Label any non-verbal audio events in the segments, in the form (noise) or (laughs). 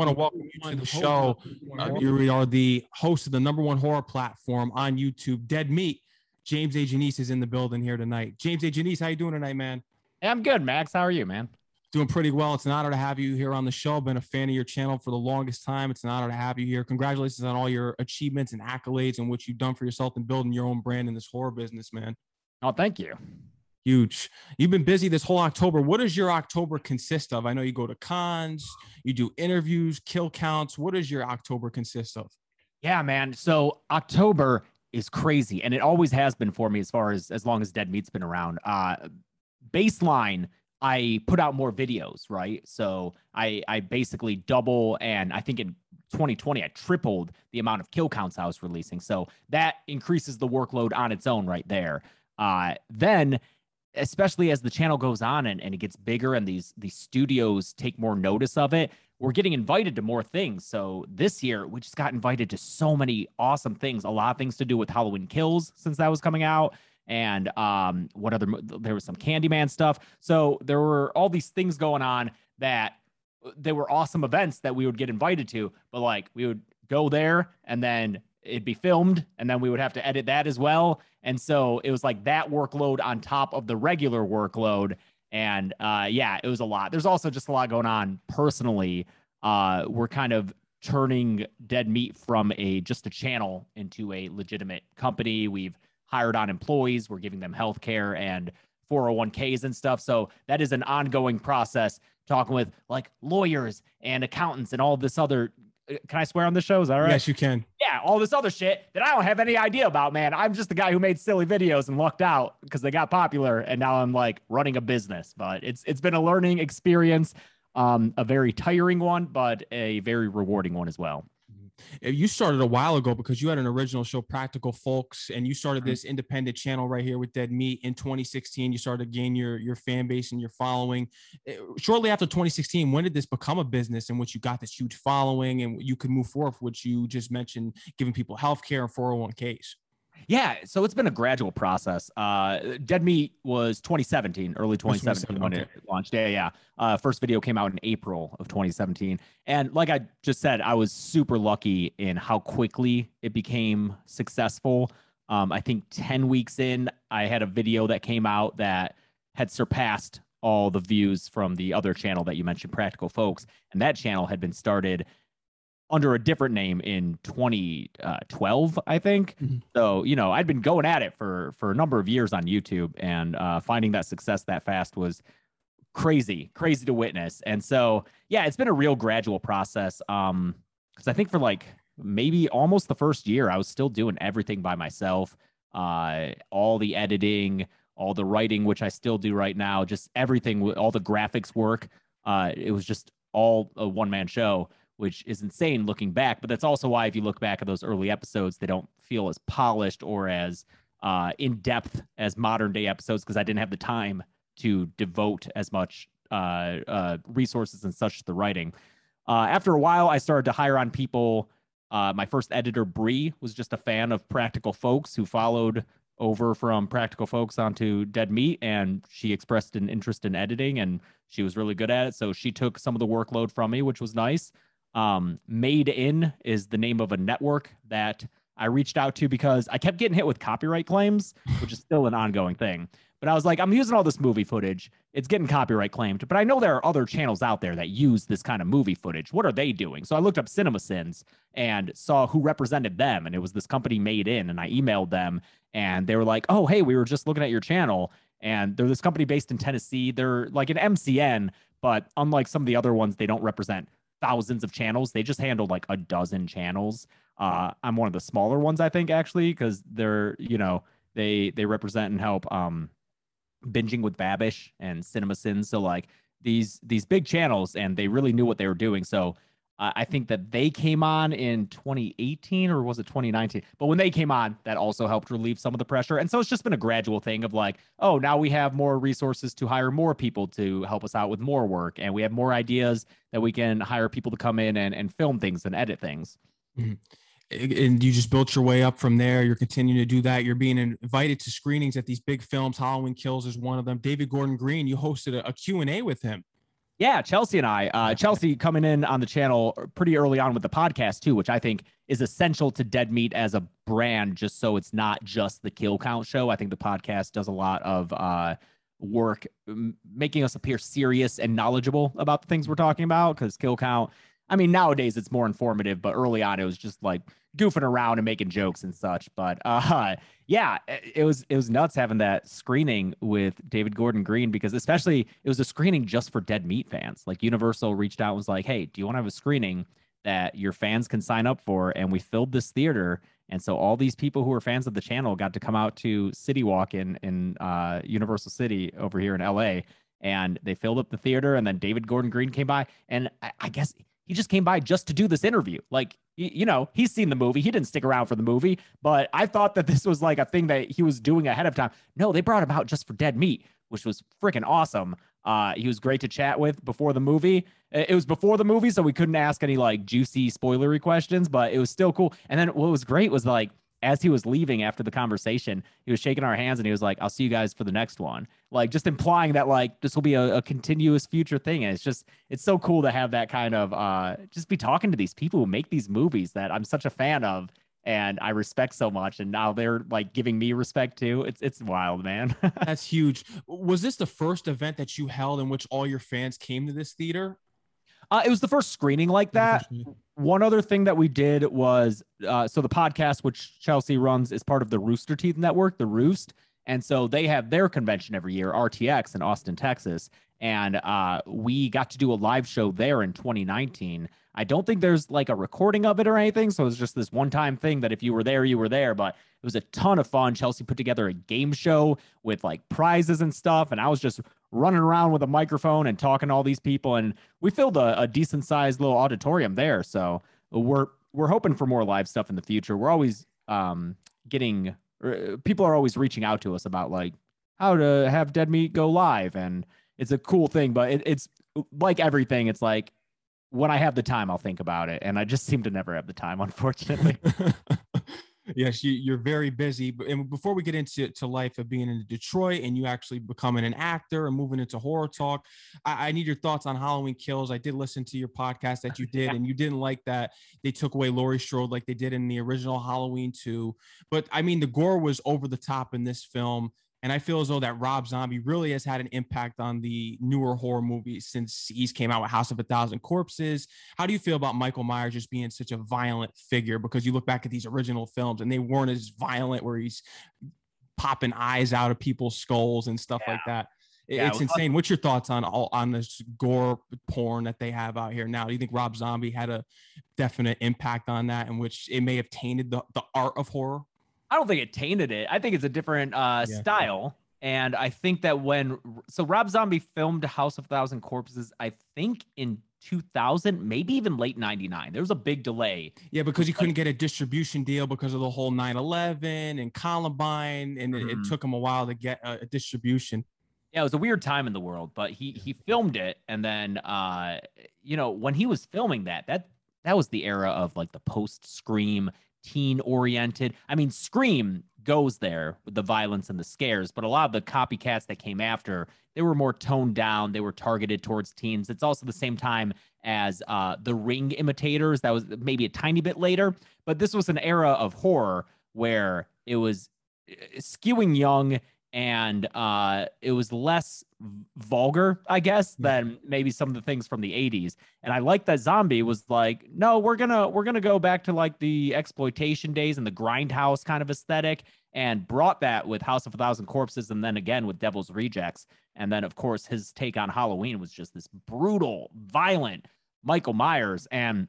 I want to welcome you to the show. Uh, you are the host of the number one horror platform on YouTube, Dead Meat. James A. Janisse is in the building here tonight. James A. Janisse, how you doing tonight, man? Hey, I'm good, Max. How are you, man? Doing pretty well. It's an honor to have you here on the show. Been a fan of your channel for the longest time. It's an honor to have you here. Congratulations on all your achievements and accolades and what you've done for yourself and building your own brand in this horror business, man. Oh, thank you. Huge. You've been busy this whole October. What does your October consist of? I know you go to cons, you do interviews, kill counts. What does your October consist of? Yeah, man. So October is crazy, and it always has been for me as far as as long as Dead Meat's been around. Uh, baseline, I put out more videos, right? So I I basically double, and I think in 2020 I tripled the amount of kill counts I was releasing. So that increases the workload on its own right there. Uh, then especially as the channel goes on and, and it gets bigger and these these studios take more notice of it we're getting invited to more things. So this year we just got invited to so many awesome things a lot of things to do with halloween kills since that was coming out and um what other there was some candyman stuff. So there were all these things going on that uh, they were awesome events that we would get invited to but like we would go there and then it'd be filmed and then we would have to edit that as well. And so it was like that workload on top of the regular workload. And uh, yeah, it was a lot. There's also just a lot going on personally. Uh, we're kind of turning Dead Meat from a just a channel into a legitimate company. We've hired on employees. We're giving them health care and 401ks and stuff. So that is an ongoing process talking with like lawyers and accountants and all this other can I swear on the show? Is that right? Yes, you can. Yeah, all this other shit that I don't have any idea about, man. I'm just the guy who made silly videos and lucked out because they got popular, and now I'm like running a business. But it's it's been a learning experience, um, a very tiring one, but a very rewarding one as well you started a while ago because you had an original show practical folks and you started mm-hmm. this independent channel right here with dead meat in 2016 you started to gain your your fan base and your following eh, shortly after 2016 when did this become a business in which you got this huge following and you could move forward which you just mentioned giving people health care and 401ks yeah, so it's been a gradual process. Uh, Dead Meat was 2017, early 2017 when okay. it launched. Yeah, yeah. Uh, first video came out in April of 2017, and like I just said, I was super lucky in how quickly it became successful. Um, I think 10 weeks in, I had a video that came out that had surpassed all the views from the other channel that you mentioned, Practical Folks, and that channel had been started under a different name in 2012, I think. Mm-hmm. So, you know, I'd been going at it for for a number of years on YouTube, and uh, finding that success that fast was crazy, crazy to witness. And so, yeah, it's been a real gradual process. Um, because I think for like maybe almost the first year, I was still doing everything by myself. Uh, all the editing, all the writing, which I still do right now, just everything, all the graphics work. Uh, it was just all a one man show which is insane looking back. But that's also why, if you look back at those early episodes, they don't feel as polished or as uh, in depth as modern day episodes because I didn't have the time to devote as much uh, uh, resources and such to the writing. Uh, after a while, I started to hire on people. Uh, my first editor, Bree, was just a fan of Practical Folks who followed over from Practical Folks onto Dead Meat, and she expressed an interest in editing, and she was really good at it. So she took some of the workload from me, which was nice. Um, Made In is the name of a network that I reached out to because I kept getting hit with copyright claims, which is still an ongoing thing. But I was like, I'm using all this movie footage. It's getting copyright claimed, but I know there are other channels out there that use this kind of movie footage. What are they doing? So I looked up CinemaSins and saw who represented them. And it was this company Made In. And I emailed them and they were like, oh, hey, we were just looking at your channel. And they're this company based in Tennessee. They're like an MCN, but unlike some of the other ones, they don't represent thousands of channels. They just handled like a dozen channels. Uh, I'm one of the smaller ones, I think, actually, because they're you know they they represent and help um, binging with Babish and CinemaSins. So like these these big channels, and they really knew what they were doing. So I think that they came on in 2018 or was it 2019? But when they came on, that also helped relieve some of the pressure. And so it's just been a gradual thing of like, oh, now we have more resources to hire more people to help us out with more work. And we have more ideas that we can hire people to come in and, and film things and edit things. Mm-hmm and you just built your way up from there. You're continuing to do that. You're being invited to screenings at these big films. Halloween Kills is one of them. David Gordon Green, you hosted a, a Q&A with him. Yeah, Chelsea and I. Uh, (laughs) Chelsea coming in on the channel pretty early on with the podcast too, which I think is essential to Dead Meat as a brand, just so it's not just the kill count show. I think the podcast does a lot of uh, work making us appear serious and knowledgeable about the things we're talking about because kill count I mean, nowadays it's more informative, but early on it was just like goofing around and making jokes and such. But uh, (laughs) yeah, it was it was nuts having that screening with David Gordon Green because especially it was a screening just for Dead Meat fans. Like Universal reached out and was like, "Hey, do you want to have a screening that your fans can sign up for?" And we filled this theater. And so all these people who are fans of the channel got to come out to City Walk in in uh, Universal City over here in LA, and they filled up the theater. And then David Gordon Green came by, and I, I guess he just came by just to do this interview. Like, you know, he's seen the movie. He didn't stick around for the movie, but I thought that this was like a thing that he was doing ahead of time. No, they brought him out just for Dead Meat, which was freaking awesome. Uh, he was great to chat with before the movie. It was before the movie, so we couldn't ask any like juicy spoilery questions, but it was still cool. And then what was great was like as he was leaving after the conversation, he was shaking our hands and he was like, I'll see you guys for the next one. Like just implying that like this will be a, a continuous future thing. And it's just it's so cool to have that kind of uh just be talking to these people who make these movies that I'm such a fan of and I respect so much. And now they're like giving me respect too. It's it's wild, man. (laughs) That's huge. Was this the first event that you held in which all your fans came to this theater? Uh, it was the first screening like that. One other thing that we did was uh, so the podcast, which Chelsea runs, is part of the Rooster Teeth Network, the Roost. And so they have their convention every year, RTX in Austin, Texas. And uh, we got to do a live show there in 2019. I don't think there's like a recording of it or anything. So it's just this one time thing that if you were there, you were there. But it was a ton of fun. Chelsea put together a game show with like prizes and stuff. And I was just running around with a microphone and talking to all these people. And we filled a, a decent sized little auditorium there. So we're we're hoping for more live stuff in the future. We're always um, getting Uh, people are always reaching out to us about like how to have Dead Meat go live, and it's a cool thing. But it, it's like everything. It's like when I have the time, I'll think about it, and I just seem to never have the time, (laughs) unfortunately. (laughs) yes, you, are very busy. But and before we get into to life of being in Detroit and you actually becoming an actor and moving into horror talk, I, I need your thoughts on Halloween Kills. I did listen to your podcast that you (laughs) did, and you didn't like that they took away Laurie Strode like they did in the original Halloween 2. But I mean, the gore was over the top in this film. And I feel as though that Rob Zombie really has had an impact on the newer horror movies since he's came out with House of a Thousand Corpses. How do you feel about Michael Myers just being such a violent figure? Because you look back at these original films and they weren't as violent, where he's popping eyes out of people's skulls and stuff yeah. like that. Yeah, it's insane. What's your thoughts on all on this gore porn that they have out here now? Do you think Rob Zombie had a definite impact on that, in which it may have tainted the, the art of horror? I don't think it tainted it. I think it's a different uh, yeah. style. And I think that when so Rob Zombie filmed House of Thousand Corpses, I think in 2000, maybe even late 99. There was a big delay. Yeah, because he couldn't get a distribution deal because of the whole 9 11 and Columbine. And mm-hmm. it, it, took him a while to get a, a, distribution. Yeah, it was a weird time in the world, but he he filmed it. And then, uh, you know, when he was filming that, that that was the era of like the post Scream teen oriented. I mean, Scream goes there with the violence and the scares, but a lot of the copycats that came after, they were more toned down. They were targeted towards teens. It's also the same time as uh, the Ring imitators. That was maybe a tiny bit later, but this was an era of horror where it was uh, skewing young and uh, it was less vulgar, I guess, than maybe some of the things from the 80s. And I like that Zombie was like, no, we're gonna we're gonna go back to like the exploitation days and the grindhouse kind of aesthetic, and brought that with House of a Thousand Corpses, and then again with Devil's Rejects. And then of course his take on Halloween was just this brutal, violent Michael Myers. And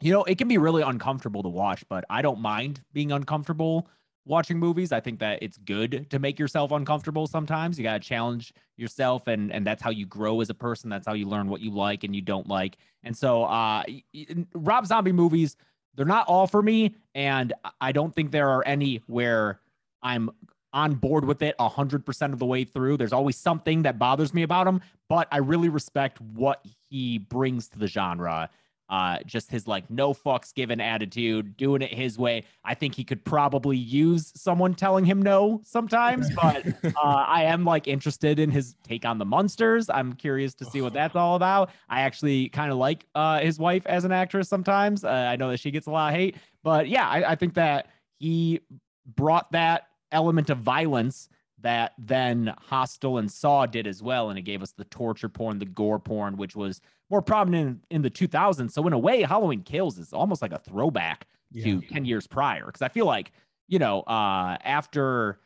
you know, it can be really uncomfortable to watch, but I don't mind being uncomfortable watching movies. I think that it's good to make yourself uncomfortable sometimes. You got to challenge yourself and and that's how you grow as a person. That's how you learn what you like and you don't like. And so uh Rob Zombie movies, they're not all for me and I don't think there are any where I'm on board with it 100% of the way through. There's always something that bothers me about him, but I really respect what he brings to the genre. Uh, just his like no fucks given attitude, doing it his way. I think he could probably use someone telling him no sometimes, (laughs) but uh, I am like interested in his take on the monsters. I'm curious to see what that's all about. I actually kind of like uh, his wife as an actress sometimes. Uh, I know that she gets a lot of hate, but yeah, I, I think that he brought that element of violence that then Hostel and Saw did as well. And it gave us the torture porn, the gore porn, which was more prominent in, in the 2000s. So, in a way, Halloween Kills is almost like a throwback yeah. to 10 years prior. Because I feel like, you know, uh, after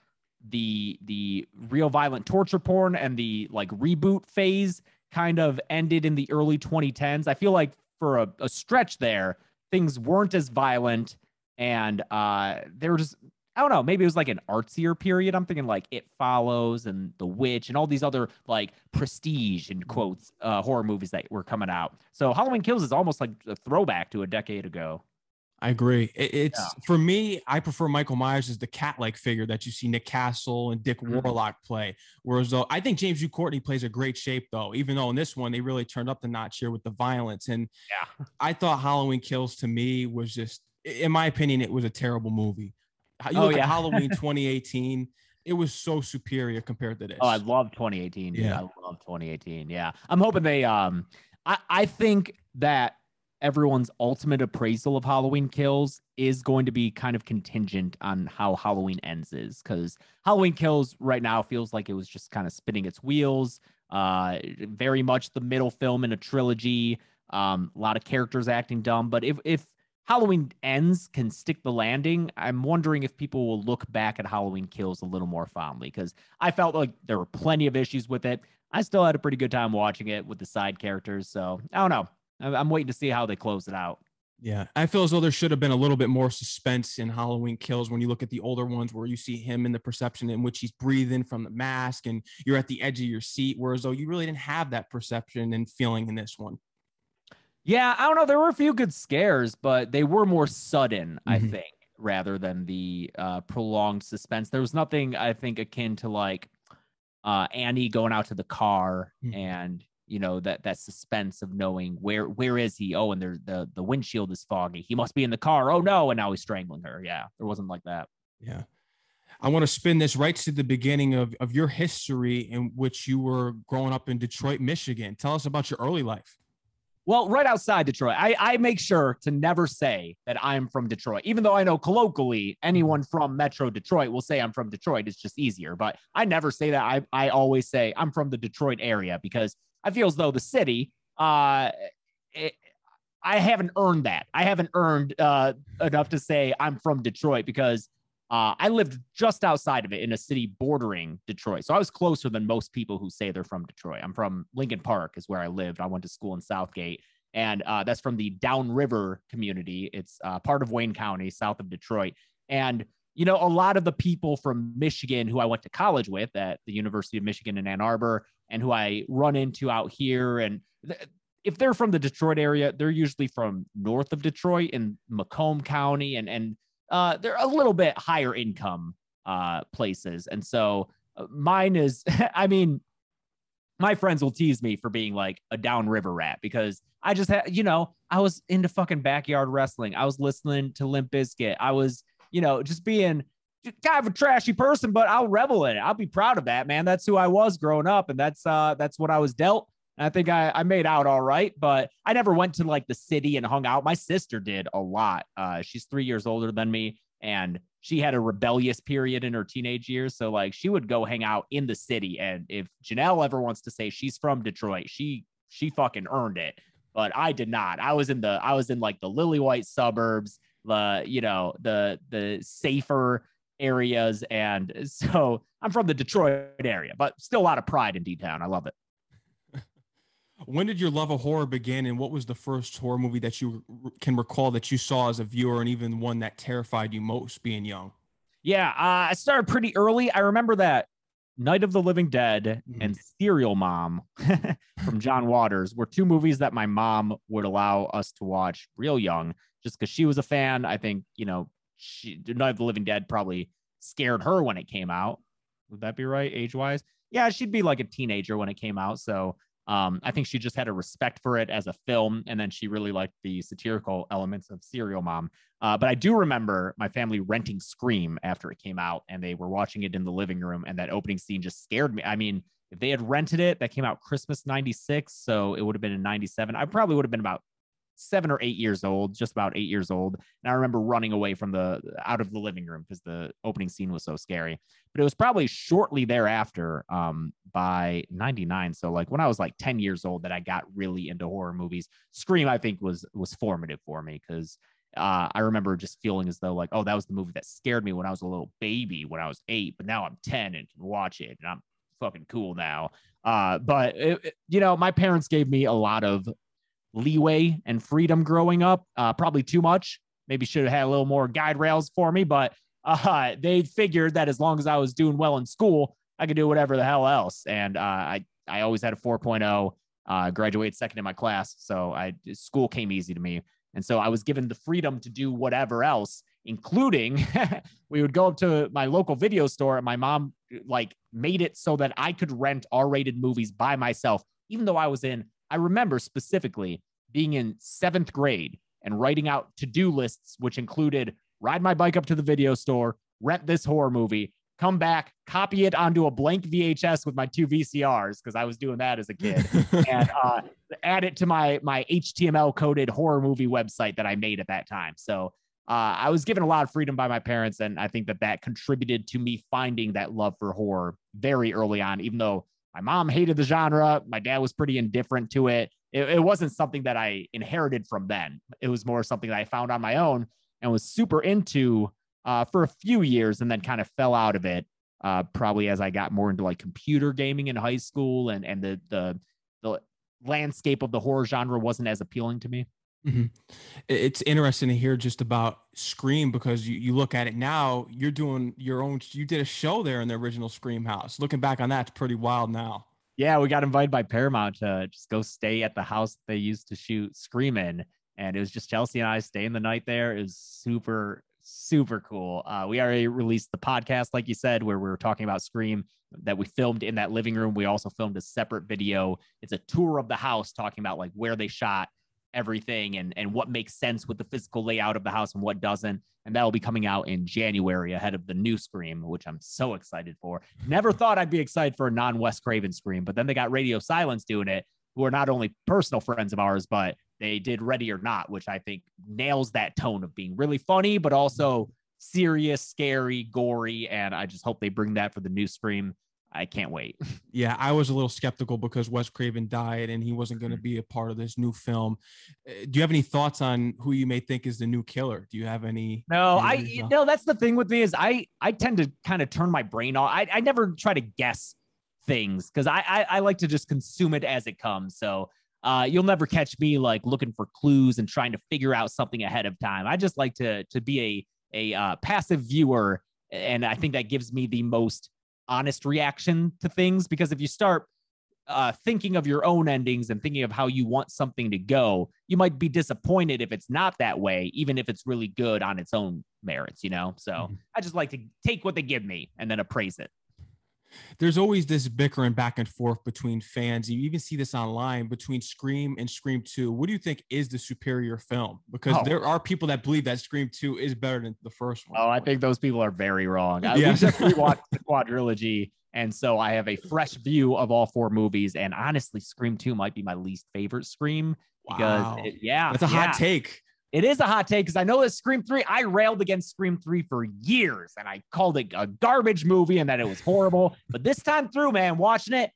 the the real violent torture porn and the like reboot phase kind of ended in the early 2010s, I feel like for a, a stretch there, things weren't as violent and uh, they were just I don't know, maybe it was like an artsier period. I'm thinking like It Follows and The Witch and all these other like prestige in mm-hmm. quotes uh, horror movies that were coming out. So Halloween Kills is almost like a throwback to a decade ago. I agree. it's yeah. for me. I prefer Michael Myers as the cat-like figure that you see Nick Castle and Dick mm-hmm. Warlock play. Whereas though I think James Jude Courtney plays a great shape though. Even though in this one they really turned up the notch here with the violence. And yeah, I thought Halloween Kills to me was just, in my opinion, it was a terrible movie. You oh, look yeah. at Halloween (laughs) 2018. It was so superior compared to this. Oh, I love 2018. Dude. Yeah, I love 2018. Yeah, I'm hoping they. Um, I I think that everyone's ultimate appraisal of Halloween Kills is going to be kind of contingent on how Halloween ends is because Halloween Kills right now feels like it was just kind of spinning its wheels. Uh, very much the middle film in a trilogy. Um, a lot of characters acting dumb, but if if Halloween ends can stick the landing. I'm wondering if people will look back at Halloween Kills a little more fondly because I felt like there were plenty of issues with it. I still had a pretty good time watching it with the side characters. So I don't know. I'm waiting to see how they close it out. Yeah, I feel as though there should have been a little bit more suspense in Halloween Kills when you look at the older ones where you see him in the perception in which he's breathing from the mask and you're at the edge of your seat, whereas though you really didn't have that perception and feeling in this one. Yeah, I don't know. There were a few good scares, but they were more sudden, mm-hmm. I think, rather than the uh, prolonged suspense. There was nothing, I think, akin to like uh, Annie going out to the car mm-hmm. and you know that that suspense of knowing where where is he? Oh, and the the windshield is foggy. He must be in the car. Oh no! And now he's strangling her. Yeah, there wasn't like that. Yeah. I want to spin this right to the beginning of, of your history in which you were growing up in Detroit, Michigan. Tell us about your early life. Well, right outside Detroit. I, I make sure to never say that I'm from Detroit, even though I know colloquially anyone from Metro Detroit will say I'm from Detroit. It's just easier. But I never say that. I, I always say I'm from the Detroit area because I feel as though the city, uh, it, I haven't earned that. I haven't earned uh, enough to say I'm from Detroit because uh, I lived just outside of it in a city bordering Detroit. So I was closer than most people who say they're from Detroit. I'm from Lincoln Park, is where I lived. I went to school in Southgate, and uh, that's from the Downriver community. It's uh, part of Wayne County, south of Detroit. And, you know, a lot of the people from Michigan who I went to college with at the University of Michigan in Ann Arbor and who I run into out here, and th- if they're from the Detroit area, they're usually from north of Detroit in Macomb County and, and uh, they're a little bit higher income uh, places. And so uh, mine is, (laughs) I mean, my friends will tease me for being like a downriver rat because I just had, you know, I was into fucking backyard wrestling. I was listening to Limp Bizkit. I was, you know, just being kind of a trashy person, but I'll revel in it. I'll be proud of that, man. That's who I was growing up, and that's uh that's what I was dealt. I think I, I made out all right, but I never went to like the city and hung out. My sister did a lot. Uh, she's three years older than me, and she had a rebellious period in her teenage years. So like she would go hang out in the city. And if Janelle ever wants to say she's from Detroit, she she fucking earned it. But I did not. I was in the I was in like the lily white suburbs, the you know the the safer areas, and so I'm from the Detroit area, but still a lot of pride in D Town. I love it. When did your love of horror begin, and what was the first horror movie that you can recall that you saw as a viewer, and even one that terrified you most being young? Yeah, uh, I started pretty early. I remember that Night of the Living Dead mm-hmm. and Serial Mom (laughs) from John Waters were two movies that my mom would allow us to watch real young, just because she was a fan. I think you know, she, Night of the Living Dead probably scared her when it came out. Would that be right, age wise? Yeah, she'd be like a teenager when it came out, so Um, I think she just had a respect for it as a film, and then she really liked the satirical elements of Serial Mom. Uh, but I do remember my family renting Scream after it came out, and they were watching it in the living room, and that opening scene just scared me. I mean, if they had rented it, that came out Christmas '96, so it would have been in '97. I probably would have been about seven or eight years old, just about eight years old. And I remember running away from the out of the living room because the opening scene was so scary. But it was probably shortly thereafter, um, by 99. So like when I was like 10 years old that I got really into horror movies. Scream, I think, was was formative for me because uh, I remember just feeling as though like, oh, that was the movie that scared me when I was a little baby when I was eight, but now I'm 10 and can watch it and I'm fucking cool now. Uh, but it, it, you know, my parents gave me a lot of leeway and freedom growing up. Uh, probably too much. Maybe should have had a little more guide rails for me, but uh, (laughs) they figured that as long as I was doing well in school, I could do whatever the hell else. And uh, I I always had a 4.0. Uh, graduated second in my class, so I school came easy to me, and so I was given the freedom to do whatever else, including (laughs) we would go up to my local video store, and my mom like made it so that I could rent R-rated movies by myself, even though I was in I remember specifically being in seventh grade and writing out to do lists, which included ride my bike up to the video store, rent this horror movie, come back, copy it onto a blank VHS with my two VCRs because I was doing that as a kid, (laughs) and uh, add it to my my HTML coded horror movie website that I made at that time. So uh, I was given a lot of freedom by my parents, and I think that that contributed to me finding that love for horror very early on. Even though my mom hated the genre. My dad was pretty indifferent to it. it. It probably something that I inherited from then. It was more something that I found on my own and was super into uh, for a few years and then kind of fell out of it. Uh, probably as I got more into like computer gaming in high school and and the the the landscape of the horror genre wasn't as appealing to me. Mm-hmm. It's interesting to hear just about Scream because you, you look at it now, you're doing your own, you did a show there in the original Scream house. Looking back on that, it's pretty wild now. Yeah, we got invited by Paramount to just go stay at the house they used to shoot Scream in. And it was just Chelsea and I staying the night there. It was super, super cool. Uh, we already released the podcast, like you said, where we were talking about Scream that we filmed in that living room. We also filmed a separate video. It's a tour of the house talking about like where they shot everything and and what makes sense with the physical layout of the house and what doesn't. And that'll be coming out in January ahead of the new Scream which I'm so excited for. Never thought I'd be excited for a non Wes Craven Scream but then they got Radio Silence doing it who are not only personal friends of ours but they did Ready or Not which I think nails that tone of being really funny but also serious, scary, gory. And I just hope they bring that for the new Scream I can't wait. (laughs) Yeah, I was a little skeptical because Wes Craven died and he wasn't going to mm. be a part of this new film. Eh, do you have any thoughts on who you may think is the new killer? Do you have any? No, I no. That's the thing with me is I I tend to kind of turn my brain off. I I never try to guess things because I, I I like to just consume it as it comes. So uh, you'll never catch me like looking for clues and trying to figure out something ahead of time. I just like to to be a a uh, passive viewer, and I think that gives me the most honest reaction to things because if you start uh, thinking of your own endings and thinking of how you want something to go, you might be disappointed if it's not that way, even if it's really good on its own merits, you know? So mm-hmm. I just like to take what they give me and then appraise it there's always this bickering back and forth between fans. You even see this online between Scream and Scream 2. What do you think is the superior film? Because oh. there are people that believe that Scream 2 is better than the first one. Oh, I think those people are very wrong. Uh, yeah. We just (laughs) rewatched the quadrilogy. And so I have a fresh view of all four movies. And honestly, Scream 2 might be my least favorite Scream because, wow. it, yeah. That's a yeah. hot take. It is a hot take because I know that Scream 3, I railed against Scream 3 for years and I called it a garbage movie and that it was horrible. but this time through, man, watching it,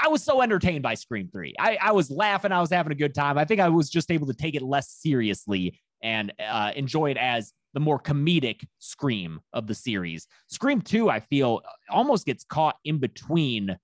I was so entertained by Scream 3. I, I was laughing, I was having a good time. I think I was just able to take it less seriously and uh, enjoy it as the more comedic Scream of the series. Scream 2, I feel, almost gets caught in between.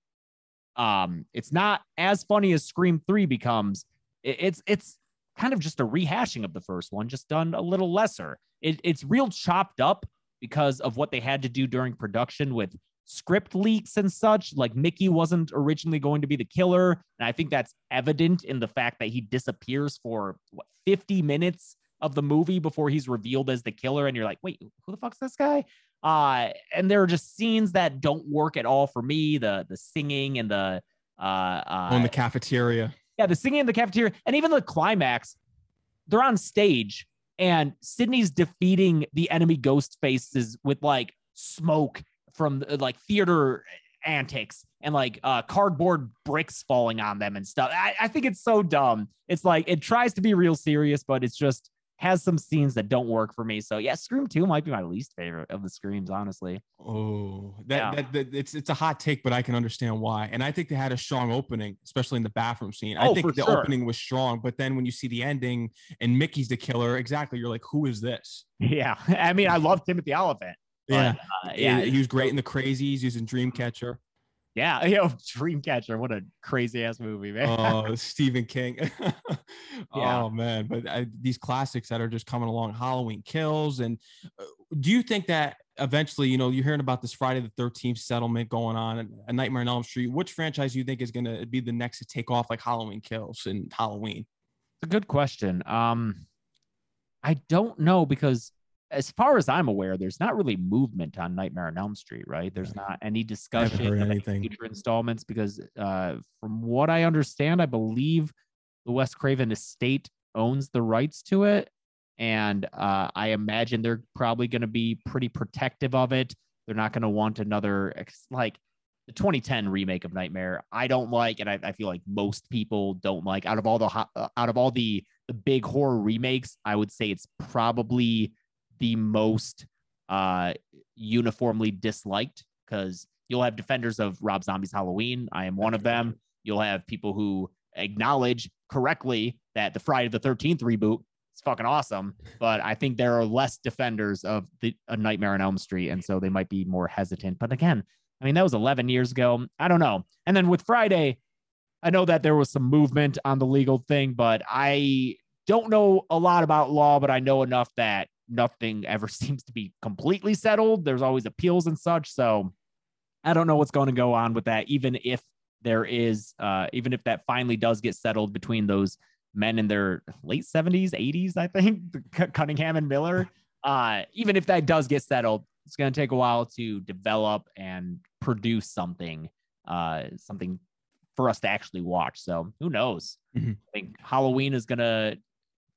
Um, it's not as funny as Scream 3 becomes. It's it's kind of just a rehashing of the first one, just done a little lesser. It, it's real chopped up because of what they had to do during production with script leaks and such. Like Mickey wasn't originally going to be the killer. And I think that's evident in the fact that he disappears for what 50 minutes of the movie before he's revealed as the killer. And you're like, wait, who the fuck's this guy? Uh, and there are just scenes that don't work at all for me. The the singing and the Uh, uh, on the cafeteria. Yeah, the singing in the cafeteria, and even the climax. They're on stage, and Sydney's defeating the enemy ghost faces with like smoke from like theater antics and like uh, cardboard bricks falling on them and stuff. I, I think it's so dumb. It's like it tries to be real serious, but it's just has some scenes that don't work for me. So yeah, Scream 2 might be my least favorite of the screams, honestly. Oh, that, yeah. that, that, it's it's a hot take, but I can understand why. And I think they had a strong opening, especially in the bathroom scene. Oh, I think the sure. opening was strong, but then when you see the ending and Mickey's the killer, exactly, you're like, who is this? Yeah. (laughs) I mean, I love Timothy Olyphant. Yeah. Uh, yeah. He, he was great in the crazies using Dreamcatcher. Yeah, (laughs) yo, Dreamcatcher, what a crazy ass movie, man. Oh, (laughs) Stephen King. (laughs) yeah. Oh man, but I, these classics that are just coming along, Halloween Kills, and uh, do you think that eventually, you know, you're hearing about this Friday the 13th settlement going on, and A Nightmare on Elm Street? Which franchise do you think is going to be the next to take off like Halloween Kills and Halloween? It's a good question. Um, I don't know because as far as I'm aware, there's not really movement on Nightmare on Elm Street, right? There's not any discussion of anything. future installments because, uh, from what I understand, I believe the Wes Craven estate owns the rights to it, and uh, I imagine they're probably going to be pretty protective of it. They're not going to want another like the 2010 remake of Nightmare. I don't like, and I, I feel like most people don't like. Out of all the uh, out of all the the big horror remakes, I would say it's probably the most uh, uniformly disliked because you'll have defenders of Rob Zombie's Halloween. I am one of them. You'll have people who acknowledge correctly that the Friday the 13th reboot is fucking awesome, but I think there are less defenders of the A Nightmare on Elm Street, and so they might be more hesitant. But again, I mean that was 11 years ago. I don't know. And then with Friday, I know that there was some movement on the legal thing, but I don't know a lot about law, but I know enough that nothing ever (laughs) seems to be completely settled. There's always appeals and such. So I don't know what's going to go on with that, even if there is, uh, even if that finally does get settled between those men in their late 70s, 80s, I think, (laughs) Cunningham and Miller. (laughs) Uh, even if that does get settled, it's going to take a while to develop and produce something, uh, something for us to actually watch. So who knows? Mm-hmm. I think Halloween is going to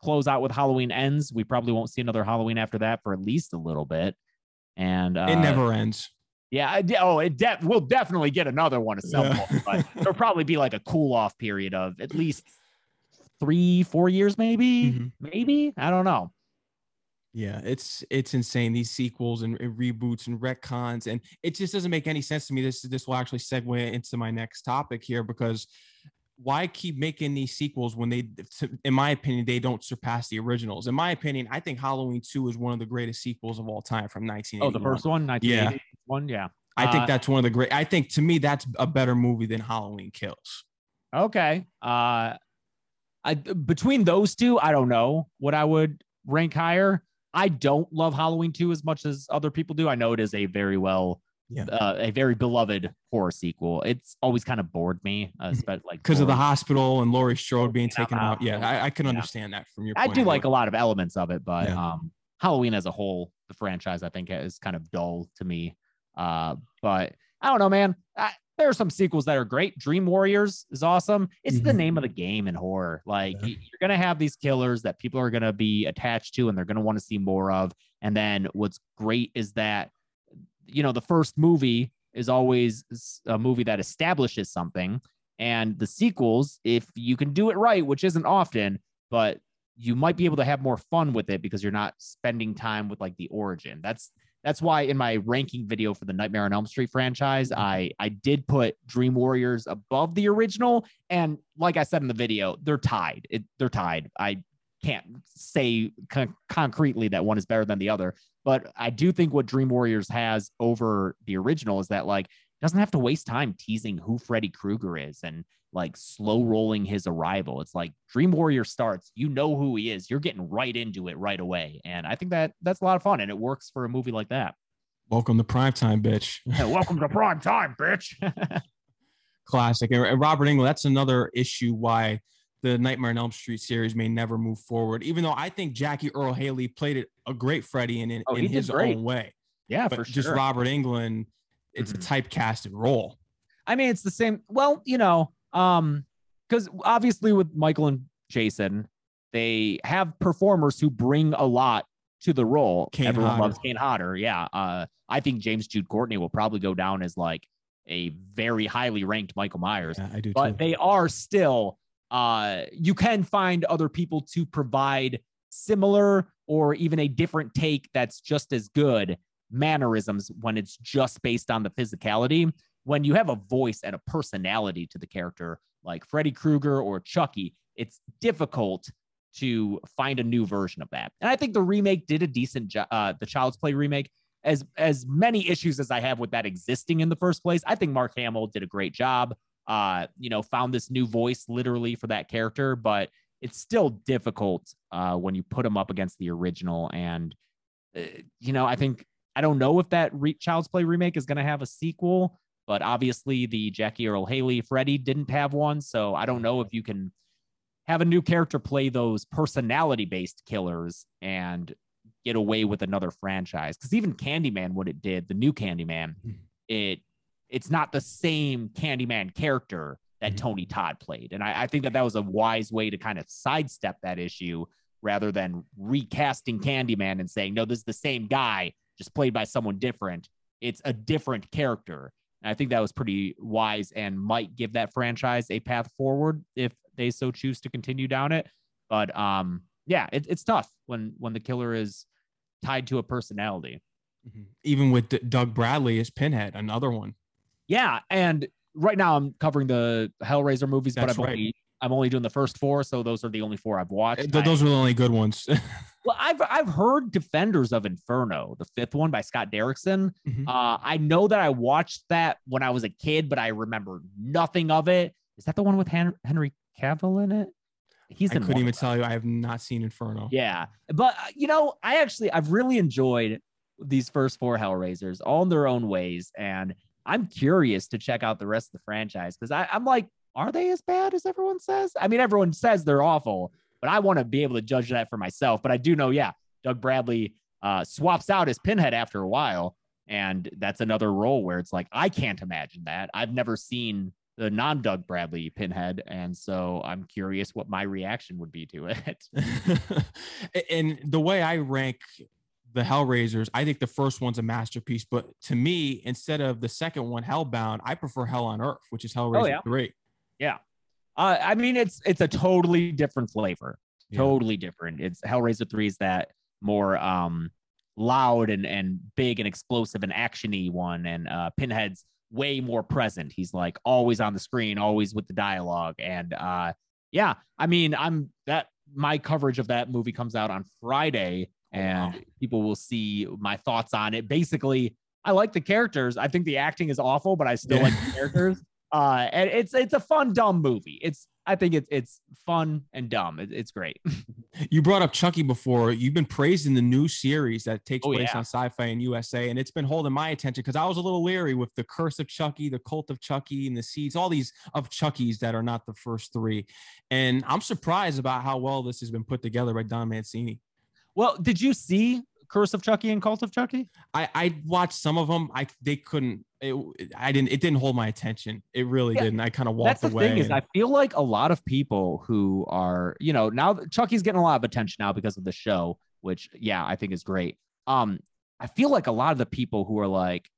close out with Halloween ends. We probably won't see another Halloween after that for at least a little bit. And uh, it never ends. Yeah. Oh, it de- we'll definitely get another one at some yeah. point, but there'll probably be like a cool off period of at least three, four years, maybe, mm-hmm. maybe. I don't know. Yeah, it's it's insane. These sequels and, and, reboots and retcons, and it just doesn't make any sense to me. This this will actually segue into my next topic here because why keep making these sequels when they in my opinion they don't surpass the originals? In my opinion i think halloween 2 is one of the greatest sequels of all time from 1980 oh the first one? Yeah. one yeah. I think uh, that's one of the great i think to me that's a better movie than halloween kills. Okay. Uh i between those two i don't know what i would rank higher. I don't love halloween 2 as much as other people do. I know it is a very well yeah. Uh, a very beloved horror sequel. It's always kind of bored me, uh, especially like because of the hospital and Laurie Strode being taken out. out. Yeah, I, I can yeah. understand that from your. I do like a lot of elements of it, but yeah. um, Halloween as a whole, the franchise, I think is kind of dull to me. Uh, but I don't know, man. I, there are some sequels that are great. Dream Warriors is awesome. It's mm-hmm. the name of the game in horror. Like yeah. you're gonna have these killers that people are gonna be attached to, and they're gonna want to see more of. And then what's great is that you know, the first movie is always a movie that establishes something. And the sequels, if you can do it right, which isn't often, but you might be able to have more fun with it because you're not spending time with like the origin. That's that's why in my ranking video for the Nightmare on Elm Street franchise, mm-hmm. I I did put Dream Warriors above the original, and like I said in the video, they're tied. It, they're tied. I can't say con- concretely that one is better than the other, but I do think what Dream Warriors has over the original is that like doesn't have to waste time teasing who Freddy Krueger is and like slow rolling his arrival. It's like Dream Warrior starts, you know who he is. You're getting right into it right away. And I think that that's a lot of fun and it works for a movie like that. Welcome to prime time, bitch. (laughs) welcome to prime time, bitch. (laughs) Classic. And Robert Englund, that's another issue why the Nightmare on Elm Street series may never move forward. Even though I think Jackie Earle Haley played it a great Freddy in in, oh, in his great. own way. Yeah, but for just. Robert Englund, it's mm-hmm. a typecasted role. I mean, it's the same. Well, you know, um, because obviously with Michael and Jason, they have performers who bring a lot to the role. Kane Everyone Hodder. loves Kane Hodder. Yeah. Uh, I think James Jude Courtney will probably go down as like a very highly ranked Michael Myers. Yeah, I do but too. they are still uh you can find other people to provide similar or even a different take that's just as good mannerisms when it's just based on the physicality. When you have a voice and a personality to the character like Freddy Krueger or Chucky it's difficult to find a new version of that. And I think the remake did a decent job uh the Child's Play remake. As as many issues as I have with that existing in the first place I think Mark Hamill did a great job uh, you know, found this new voice literally for that character, but it's still difficult uh, when you put him up against the original. And, uh, you know, I think, I don't know if that re- Child's Play remake is going to have a sequel, but obviously the Jackie Earle Haley Freddy didn't have one. So I don't know if you can have a new character play those personality based killers and get away with another franchise. Because even Candyman, what it did, the new Candyman, Mhm. it it's not the same Candyman character that Mhm. Tony Todd played. And I, I think that that was a wise way to kind of sidestep that issue rather than recasting Candyman and saying, no, this is the same guy, just played by someone different. It's a different character. And I think that was pretty wise and might give that franchise a path forward if they so choose to continue down it. But um, yeah, it, it's tough when when the killer is tied to a personality. Mhm. Even with D- Doug Bradley as Pinhead, another one. Yeah, and right now I'm covering the Hellraiser movies, but I'm right. only I'm only doing the first four, so those are the only four I've watched. Th- those I, were the only good ones. (laughs) well, I've I've heard Defenders of Inferno, the fifth one by Scott Derrickson. Mhm. Uh, I know that I watched that when I was a kid, but I remember nothing of it. Is that the one with Hen- Henry Cavill in it? He's I couldn't even tell you. I have not seen Inferno. Yeah, but uh, you know, I actually I've really enjoyed these first four Hellraisers, all in their own ways, and I'm curious to check out the rest of the franchise because I'm like, are they as bad as everyone says? I mean, everyone says they're awful, but I want to be able to judge that for myself. But I do know, yeah, Doug Bradley uh, swaps out his Pinhead after a while, and that's another role where it's like I can't imagine that. I've never seen the non Doug Bradley Pinhead, and so I'm curious what my reaction would be to it. (laughs) and the way I rank the Hellraisers, I think the first one's a masterpiece. But to me, instead of the second one, Hellbound, I prefer Hell on Earth, which is Hellraiser Oh, yeah. 3. Uh, I mean, it's it's a totally different flavor, Yeah. totally different. It's Hellraiser three is that more um loud and and big and explosive and actiony one, and uh, Pinhead's way more present. He's like always on the screen, always with the dialogue, and uh, yeah, I mean, I'm that my coverage of that movie comes out on Friday, and wow. people will see my thoughts on it. Basically, I like the characters. I think the acting is awful, but I still Yeah. like the characters. Uh, and it's it's a fun dumb movie. It's I think it's it's fun and dumb. It, it's great. (laughs) You brought up Chucky before. You've been praising the new series that takes Oh, place yeah. on Syfy and USA, and it's been holding my attention because I was a little leery with the Curse of Chucky, the Cult of Chucky, and the Seeds, all these of Chucky's that are not the first three. And I'm surprised about how well this has been put together by Don Mancini. Well, did you see Curse of Chucky and Cult of Chucky? I I watched some of them. I they couldn't. It, I didn't. It didn't hold my attention. It really Yeah, didn't. I kind of walked That's the away. thing is, I feel like a lot of people who are, you know, now Chucky's getting a lot of attention now because of the show, which yeah, I think is great. Um, I feel like a lot of the people who are like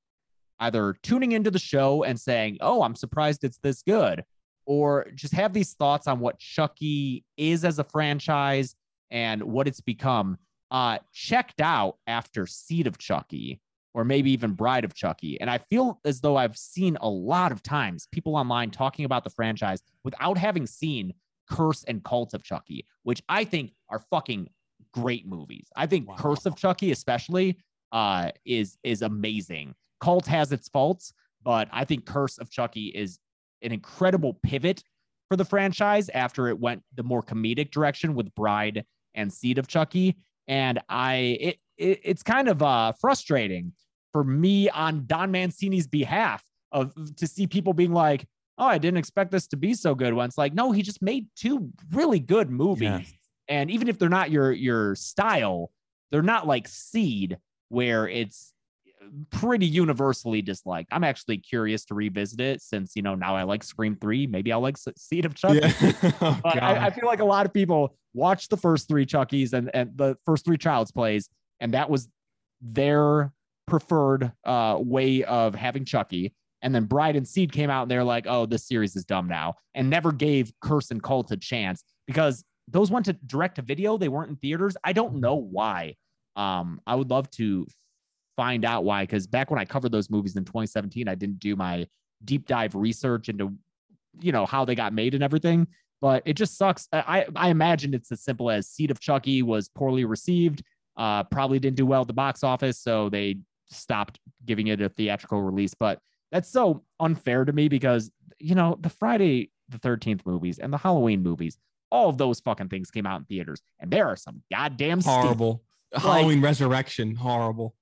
either tuning into the show and saying, "Oh, I'm surprised it's this good," or just have these thoughts on what Chucky is as a franchise and what it's become. Uh, checked out after Seed of Chucky or maybe even Bride of Chucky. And I feel as though I've seen a lot of times people online talking about the franchise without having seen Curse and Cult of Chucky, which I think are fucking great movies. I think Wow. Curse of Chucky, especially, uh, is is amazing. Cult has its faults, but I think Curse of Chucky is an incredible pivot for the franchise after it went the more comedic direction with Bride and Seed of Chucky. And I it, it it's kind of uh frustrating for me on Don Mancini's behalf of to see people being like, "Oh, I didn't expect this to be so good." When it's like, no, he just made two really good movies, Yeah. and even if they're not your your style, they're not like Seed, where it's pretty universally disliked. I'm actually curious to revisit it since you know now I like Scream Three. Maybe I'll like Seed of Chucky. Yeah. (laughs) oh, but I, I, feel like a lot of people watched the first three Chuckies and, and the first three Child's Plays, and that was their preferred uh, way of having Chucky. And then Bride and Seed came out and they're like, oh, this series is dumb now, and never gave Curse and Cult a chance because those went to direct to video. They weren't in theaters. I don't know why. Um, I would love to find out why. Because back when I covered those movies in 2017, I didn't do my deep dive research into, you know, how they got made and everything. But it just sucks. I I imagine it's as simple as Seed of Chucky was poorly received. Uh, probably didn't do well at the box office, so they stopped giving it a theatrical release. But that's so unfair to me because you know the Friday the 13th movies and the Halloween movies, all of those fucking things came out in theaters, and there are some goddamn horrible. Halloween Resurrection, horrible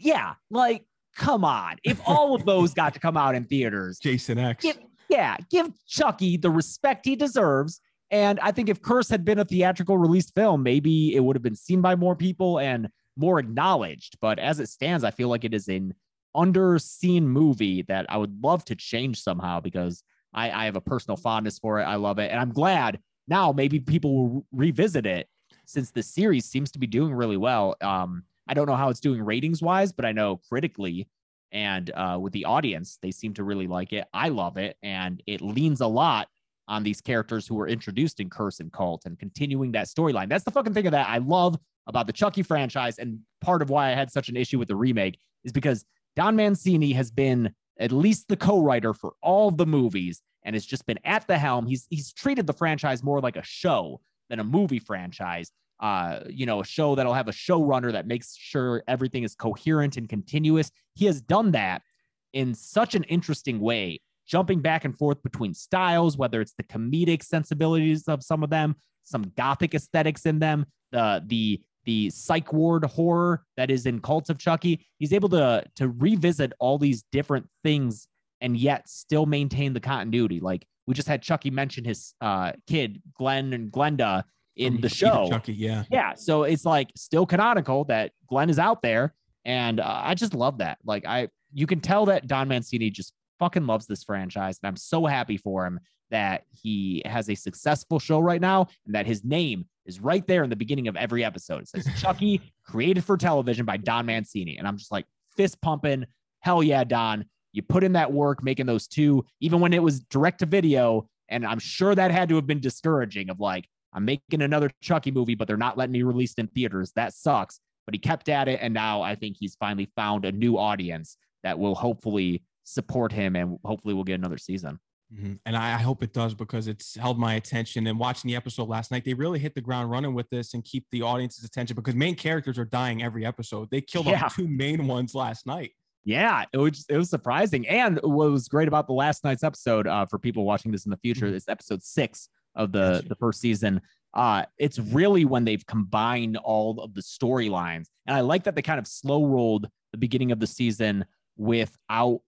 yeah, like come on. If all of those got to come out in theaters, Jason X. Give, yeah, give Chucky the respect he deserves. And I think if Curse had been a theatrical released film, maybe it would have been seen by more people and more acknowledged. But as it stands, I feel like it is an underseen movie that I would love to change somehow because I, I have a personal fondness for it. I love it. And I'm glad now maybe people will revisit it since the series seems to be doing really well. Um, I don't know how it's doing ratings wise, but I know critically and uh, with the audience, they seem to really like it. I love it. And it leans a lot on these characters who were introduced in Curse and Cult and continuing that storyline. That's the fucking thing of that I love about the Chucky franchise. And part of why I had such an issue with the remake is because Don Mancini has been at least the co-writer for all the movies and has just been at the helm. He's he's treated the franchise more like a show than a movie franchise uh, you know, a show that'll have a showrunner that makes sure everything is coherent and continuous. He has done that in such an interesting way, jumping back and forth between styles, whether it's the comedic sensibilities of some of them, some gothic aesthetics in them, the the the psych ward horror that is in Cult of Chucky. He's able to to revisit all these different things and yet still maintain the continuity. Like we just had Chucky mention his uh, kid Glenn and Glenda in the show. Chucky, yeah. Yeah. So it's like still canonical that Glenn is out there. And uh, I just love that. Like, I, you can tell that Don Mancini just fucking loves this franchise. And I'm so happy for him that he has a successful show right now and that his name is right there in the beginning of every episode. It says (laughs) Chucky, created for television by Don Mancini. And I'm just like fist pumping. Hell yeah, Don. You put in that work making those two, even when it was direct to video. And I'm sure that had to have been discouraging of like, I'm making another Chucky movie, but they're not letting me release it in theaters. That sucks. But he kept at it. And now I think he's finally found a new audience that will hopefully support him and hopefully we'll get another season. Mm-hmm. And I, I, hope it does because it's held my attention. And watching the episode last night, they really hit the ground running with this and keep the audience's attention because main characters are dying every episode. They killed yeah. off two main ones last night. Yeah, it was it was surprising. And what was great about the last night's episode uh, for people watching this in the future mm-hmm. is episode six of the the first season. Uh, it's really when they've combined all of the storylines, and I like that they kind of slow rolled the beginning of the season without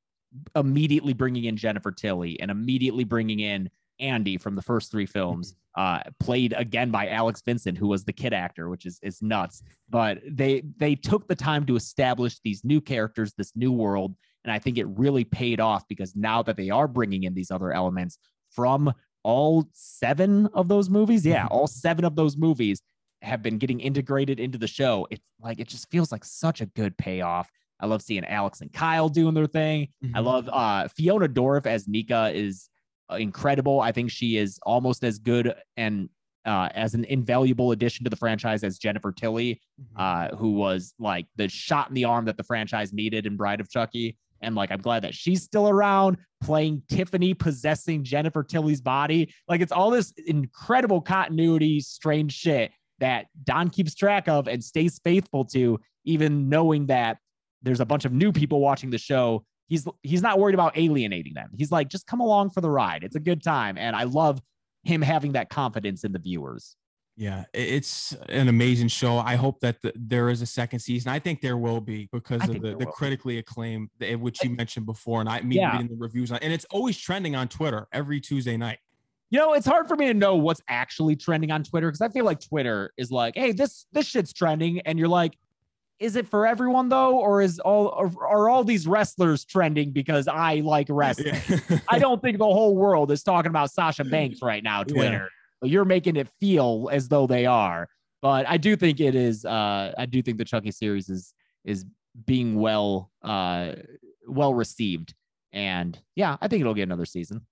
immediately bringing in Jennifer Tilly and immediately bringing in Andy from the first three films, mm-hmm. uh, played again by Alex Vincent, who was the kid actor, which is is nuts. But they they took the time to establish these new characters, this new world, and I think it really paid off because now that they are bringing in these other elements from all seven of those movies, yeah, all seven of those movies have been getting integrated into the show. It's like it just feels like such a good payoff. I love seeing Alex and Kyle doing their thing. Mm-hmm. I love uh, Fiona Dourif as Nica is uh, incredible. I think she is almost as good and uh, as an invaluable addition to the franchise as Jennifer Tilly, mm-hmm. uh, who was like the shot in the arm that the franchise needed in Bride of Chucky. And like, I'm glad that she's still around playing Tiffany, possessing Jennifer Tilly's body. Like, it's all this incredible continuity, strange shit that Don keeps track of and stays faithful to, even knowing that there's a bunch of new people watching the show. He's he's not worried about alienating them. He's like, just come along for the ride. It's a good time. And I love him having that confidence in the viewers. Yeah, it's an amazing show. I hope that the, there is a second season. I think there will be because I of the, the critically acclaimed, eh, which you mentioned before, and I mean yeah. reading the reviews on, and it's always trending on Twitter every Tuesday night. You know, it's hard for me to know what's actually trending on Twitter because I feel like Twitter is like, "Hey, this this shit's trending," and you're like, is it for everyone though, or is all are, are all these wrestlers trending because I like (laughs) wrestling? Yeah. I don't think the whole world is talking about Sasha Banks right now, (laughs) Twitter. But You're making it feel as though they are. But I do think it is. Uh, I do think the Chucky series is is being well uh, well received, and yeah, I think it'll get another season.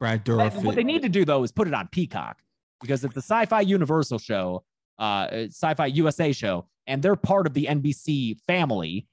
Brad Dourif. what they need to do though is put it on Peacock because it's the Syfy Universal show, uh, Syfy USA show, and they're part of the NBC family.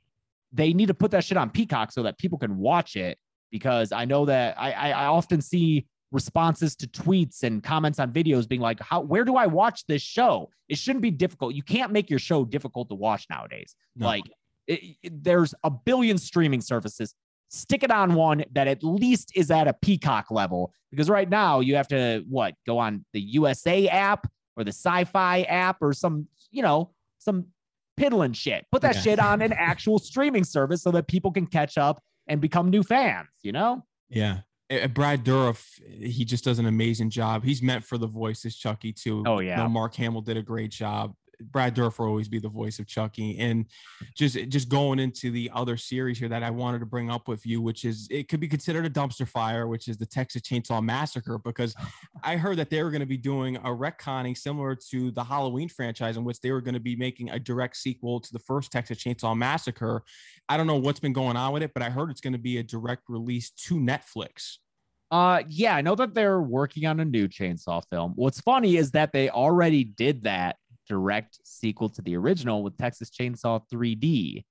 They need to put that shit on Peacock so that people can watch it. Because I know that I, I, I often see responses to tweets and comments on videos being like, "How? Where do I watch this show? It shouldn't be difficult. You can't make your show difficult to watch nowadays. No. Like, it, it- there's a billion streaming services stick it on one that at least is at a peacock level because right now you have to what go on the usa app or the Syfy app or some you know some piddling shit put that Yeah. shit on an (laughs) actual streaming service so that people can catch up and become new fans you know Yeah. Brad Dourif, he just does an amazing job. He's meant for the voices, Chucky too. Oh, You yeah. know, Mark Hamill did a great job. Brad Dourif will always be the voice of Chucky. And just just going into the other series here that I wanted to bring up with you, which is it could be considered a dumpster fire, which is the Texas Chainsaw Massacre, because I heard that they were going to be doing a retconning similar to the Halloween franchise, in which they were going to be making a direct sequel to the first Texas Chainsaw Massacre. I don't know what's been going on with it, but I heard it's going to be a direct release to Netflix. uh yeah i know that they're working on a new chainsaw film what's funny is that they already did that direct sequel to the original with texas chainsaw 3d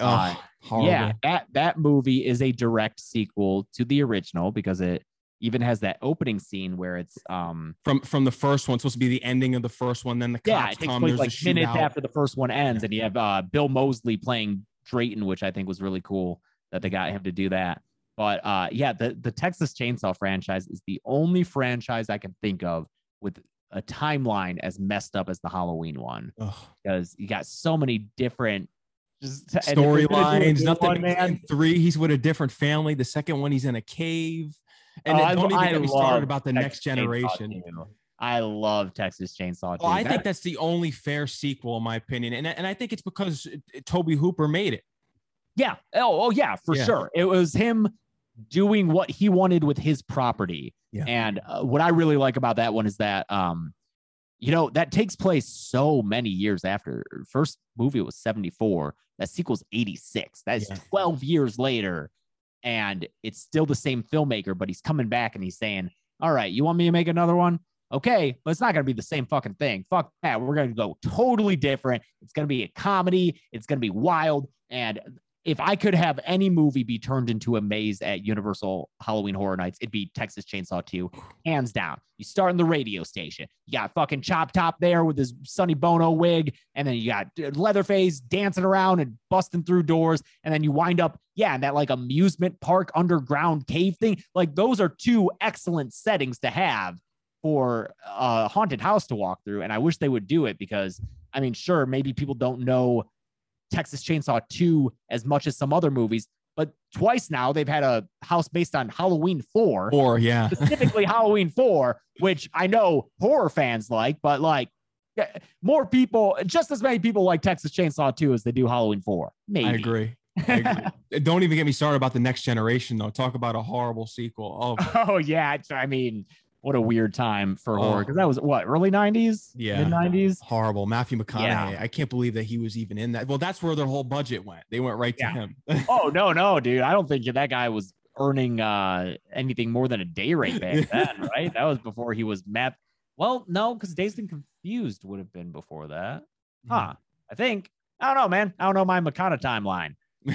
Oh, Uh. Yeah, that that movie is a direct sequel to the original because it even has that opening scene where it's um From from the first one, supposed to be the ending of the first one. Then the yeah, cops it takes come. place There's like a minutes shootout. after the first one ends, and you have uh Bill Moseley playing Drayton, which I think was really cool that they got him to do that. But uh yeah, the the Texas Chainsaw franchise is the only franchise I can think of with a timeline as messed up as the Halloween one Ugh. because you got so many different just (laughs) and if they're gonna do a storylines. Nothing. one, man. Three, he's with a different family. The second one, he's in a cave. And Oh, I- don't even I get me started about the Texas next generation. I love Texas Chainsaw. Oh, I think that's the only fair sequel, in my opinion, and and I think it's because uh, Tobe Hooper made it. yeah. Oh, oh yeah, for Yeah. sure. It was him doing what he wanted with his property. Yeah. And uh, what I really like about that one is that, um, you know, that takes place so many years after. First movie was 74. That sequel's 86. That is Yeah. 12 years later. And it's still the same filmmaker, but he's coming back and he's saying, All right, you want me to make another one? Okay, but it's not going to be the same fucking thing. Fuck that. We're going to go totally different. It's going to be a comedy. It's going to be wild. And if I could have any movie be turned into a maze at Universal Halloween Horror Nights, it'd be Texas Chainsaw 2, hands down. You start in the radio station. You got fucking Chop Top there with his Sonny Bono wig, and then you got Leatherface dancing around and busting through doors, and then you wind up, yeah, in that like amusement park underground cave thing. Like those are two excellent settings to have for a haunted house to walk through, and I wish they would do it because I mean, sure, maybe people don't know Texas Chainsaw 2 as much as some other movies, but twice now they've had a house based on Halloween 4, Or yeah, (laughs) specifically Halloween 4, which I know horror fans like, but like eh, more people, just as many people like Texas Chainsaw 2 as they do Halloween 4. Maybe. (laughs) I agree. I agree. Don't even get me started about the next generation, though. Talk about a horrible sequel. Oh, (laughs) Oh, yeah. I mean, what a weird time for Oh. horror because that was what, early 90s? Yeah. Mid 90s? horrible. Matthew McConaughey. Yeah. I can't believe that he was even in that. Well, that's where their whole budget went. They went right to him. (laughs) Oh, no, no, dude. I don't think that guy was earning uh anything more than a day rate back (laughs) then, right? That was before he was Matt. Well, no, because Dazed and Confused would have been before that. Huh. I think. I don't know, man. I don't know my McConaughey timeline. (laughs)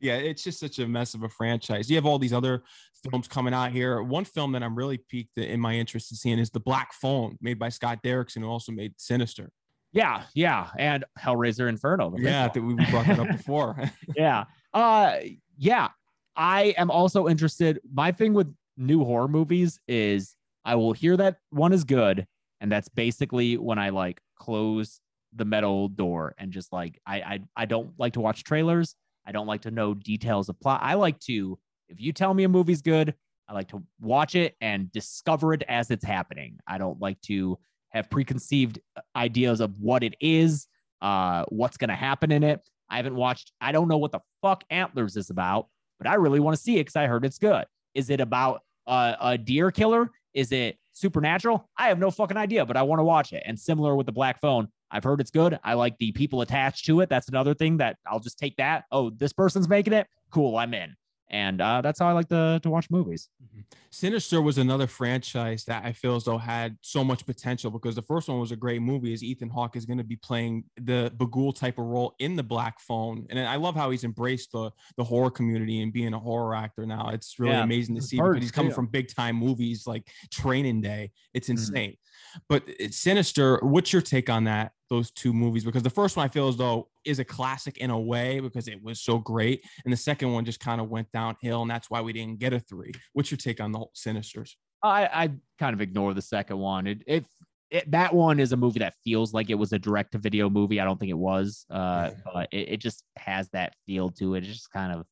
yeah, it's just such a mess of a franchise. You have all these other films coming out here. One film that I'm really piqued in my interest in seeing is The Black Phone, made by Scott Derrickson, who also made Sinister. Yeah, yeah. And Hellraiser Inferno. Yeah, that we brought that up before. (laughs) (laughs) yeah. Uh yeah. I am also interested. My thing with new horror movies is I will hear that one is good. And that's basically when I like close the metal door and just like I I, I don't like to watch trailers. I don't like to know details of plot. I like to, if you tell me a movie's good, I like to watch it and discover it as it's happening. I don't like to have preconceived ideas of what it is uh, what's going to happen in it. I haven't watched, I don't know what the fuck Antlers is about, but I really want to see it because I heard it's good. Is it about uh, a deer killer? Is it supernatural? I have no fucking idea, but I want to watch it. And similar with the Black Phone, I've heard it's good. I like the people attached to it. That's another thing that I'll just take that. Oh, this person's making it. Cool, I'm in and uh, that's how I like to to watch movies. Mm-hmm. Sinister was another franchise that I feel as though had so much potential because the first one was a great movie. As Ethan Hawke is going to be playing the Bughuul type of role in the Black Phone, and I love how he's embraced the the horror community and being a horror actor now. It's really yeah, amazing to see because he's coming from big time movies like Training Day. It's mm-hmm. insane. Mm-hmm. But it's Sinister. What's your take on that? Those two movies because the first one I feel as though is a classic in a way because it was so great, and the second one just kind of went downhill, and that's why we didn't get a three. What's your take on the Sinisters? I I kind of ignore the second one. It it, it that one is a movie that feels like it was a direct to video movie. I don't think it was, uh, but it, it just has that feel to it. It's just kind of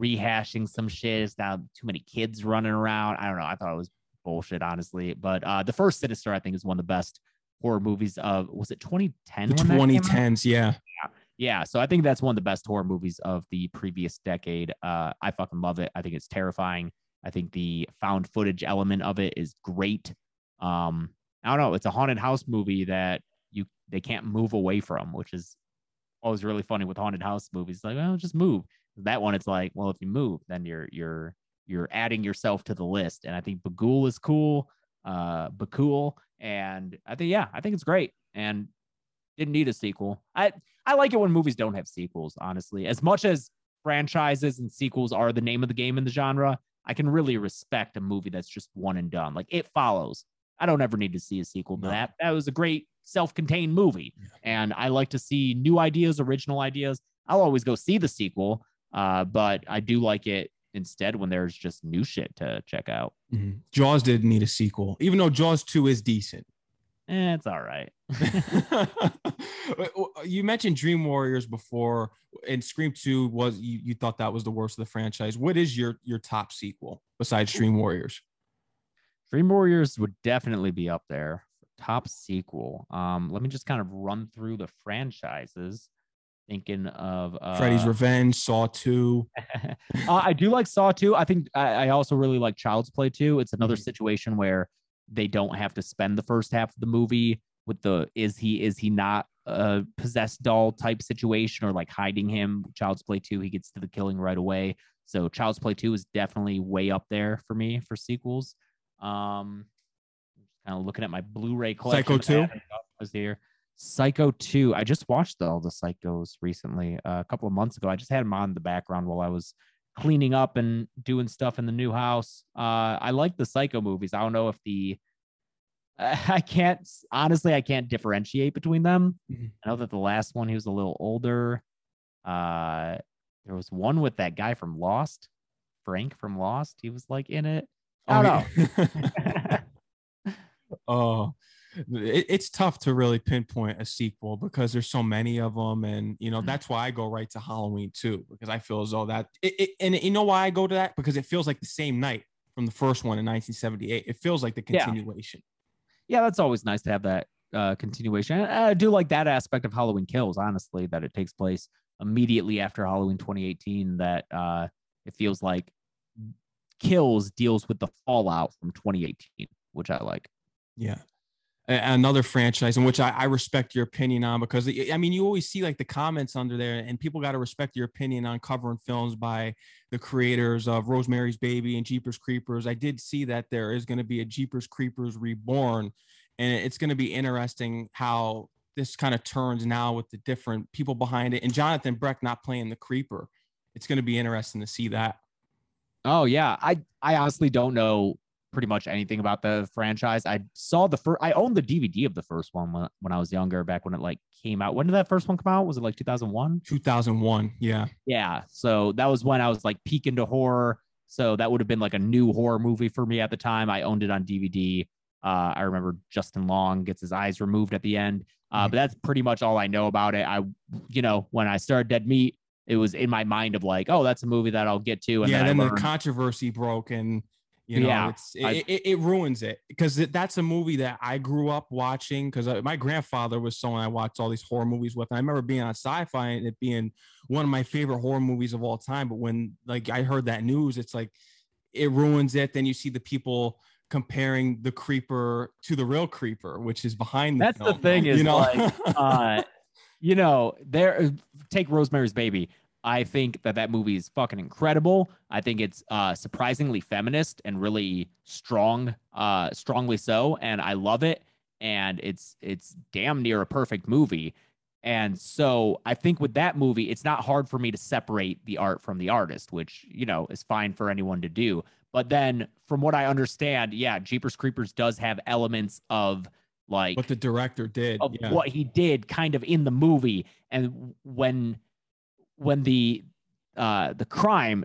rehashing some shit. It's got too many kids running around. I don't know. I thought it was bullshit, honestly. But uh, the first Sinister, I think, is one of the best horror movies of was it 2010? The 2010s, yeah. yeah. Yeah. So I think that's one of the best horror movies of the previous decade. Uh, I fucking love it. I think it's terrifying. I think the found footage element of it is great. Um, I don't know. It's a haunted house movie that you they can't move away from, which is always really funny with haunted house movies. Like, well, just move. That one, it's like, well, if you move, then you're you're you're adding yourself to the list. And I think Bughuul is cool. Uh, Bughuul and I think, yeah, I think it's great and didn't need a sequel. I, I like it when movies don't have sequels, honestly. As much as franchises and sequels are the name of the game in the genre, I can really respect a movie that's just one and done. Like it follows. I don't ever need to see a sequel to no. that. That was a great self-contained movie. Yeah. And I like to see new ideas, original ideas. I'll always go see the sequel. Uh, but I do like it instead when there's just new shit to check out. Mm-hmm. Jaws didn't need a sequel, even though Jaws 2 is decent. Eh, it's all right. (laughs) (laughs) you mentioned Dream Warriors before, and Scream 2 was you, you thought that was the worst of the franchise. What is your your top sequel besides Dream Warriors? Dream Warriors would definitely be up there. Top sequel. Um, let me just kind of run through the franchises thinking of uh, Freddy's Revenge, Saw 2. (laughs) uh, I do like Saw 2. I think I, I, also really like Child's Play 2. It's another mm-hmm. situation where they don't have to spend the first half of the movie with the is he is he not a possessed doll type situation or like hiding him. Child's Play 2, he gets to the killing right away. So Child's Play 2 is definitely way up there for me for sequels. Um kind of looking at my Blu-ray collection. Psycho 2 was here. Psycho 2. I just watched all the Psychos recently, uh, a couple of months ago. I just had them on the background while I was cleaning up and doing stuff in the new house. Uh, I like the Psycho movies. I don't know if the (laughs) I can't honestly I can't differentiate between them. Mm-hmm. I know that the last one he was a little older. Uh, there was one with that guy from Lost, Frank from Lost. He was like in it. I don't oh, know. oh, (laughs) it, it's tough to really pinpoint a sequel because there's so many of them and you know mm-hmm. that's why i go right to halloween too because i feel as though that it, it, and you know why i go to that? Because it feels like the same night from the first one in 1978 it feels like the continuation. Yeah, yeah that's always nice to have that uh, continuation. I, I do like that aspect of halloween kills honestly that it takes place immediately after halloween 2018 that uh, it feels like kills deals with the fallout from 2018 which i like. Yeah another franchise in which I, I, respect your opinion on because I mean you always see like the comments under there and people got to respect your opinion on covering films by the creators of Rosemary's Baby and Jeepers Creepers. I did see that there is going to be a Jeepers Creepers reborn and it's going to be interesting how this kind of turns now with the different people behind it and Jonathan Breck not playing the creeper. It's going to be interesting to see that. Oh yeah, I I honestly don't know pretty much anything about the franchise. I saw the first, I owned the DVD of the first one when, when I was younger, back when it like came out. When did that first one come out? Was it like 2001? 2001. Yeah. Yeah. So that was when I was like peak into horror. So that would have been like a new horror movie for me at the time. I owned it on DVD. Uh, I remember Justin Long gets his eyes removed at the end. Uh, mm-hmm. But that's pretty much all I know about it. I, you know, when I started Dead Meat, it was in my mind of like, oh, that's a movie that I'll get to. And yeah, then, then the controversy broke and You know, Yeah, it's I- it, it, it ruins it because that's a movie that I grew up watching because my grandfather was someone I watched all these horror movies with. And I remember being on sci-fi and it being one of my favorite horror movies of all time. But when like I heard that news, it's like it ruins it. Then you see the people comparing the creeper to the real creeper, which is behind the That's the film, thing is, you know? like, (laughs) uh, you know, there. Take Rosemary's Baby. I think that that movie is fucking incredible. I think it's uh, surprisingly feminist and really strong, uh, strongly so, and I love it. And it's it's damn near a perfect movie. And so I think with that movie, it's not hard for me to separate the art from the artist, which you know is fine for anyone to do. But then, from what I understand, yeah, Jeepers Creepers does have elements of like what the director did. of yeah. what he did kind of in the movie and when when the uh the crime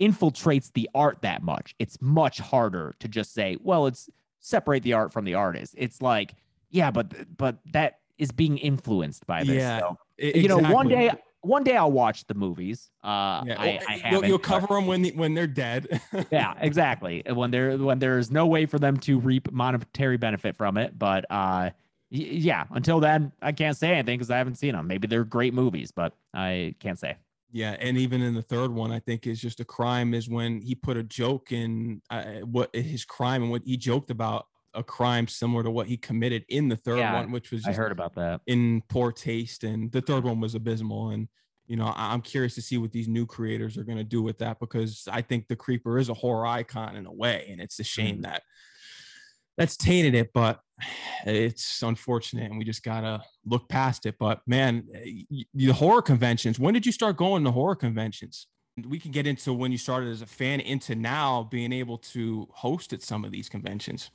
infiltrates the art that much it's much harder to just say well it's separate the art from the artist it's like yeah but but that is being influenced by this Yeah, so, E- you know one day one day i'll watch the movies uh Yeah, i, I you'll, you'll but- cover them when the, when they're dead. (laughs) yeah, exactly. When there when there's no way for them to reap monetary benefit from it, but uh, yeah, until then, I can't say anything because I haven't seen them. Maybe they're great movies, but I can't say. Yeah, and even in the third one, I think is just a crime is when he put a joke in uh, what his crime and what he joked about a crime similar to what he committed in the third Yeah, one, which was I heard about that. in poor taste, and the third one was abysmal. And you know, I'm curious to see what these new creators are going to do with that because I think the creeper is a horror icon in a way, and it's a shame that that's tainted it, but it's unfortunate, and we just gotta look past it. But man, the horror conventions. When did you start going to horror conventions? We can get into when you started as a fan into now being able to host at some of these conventions.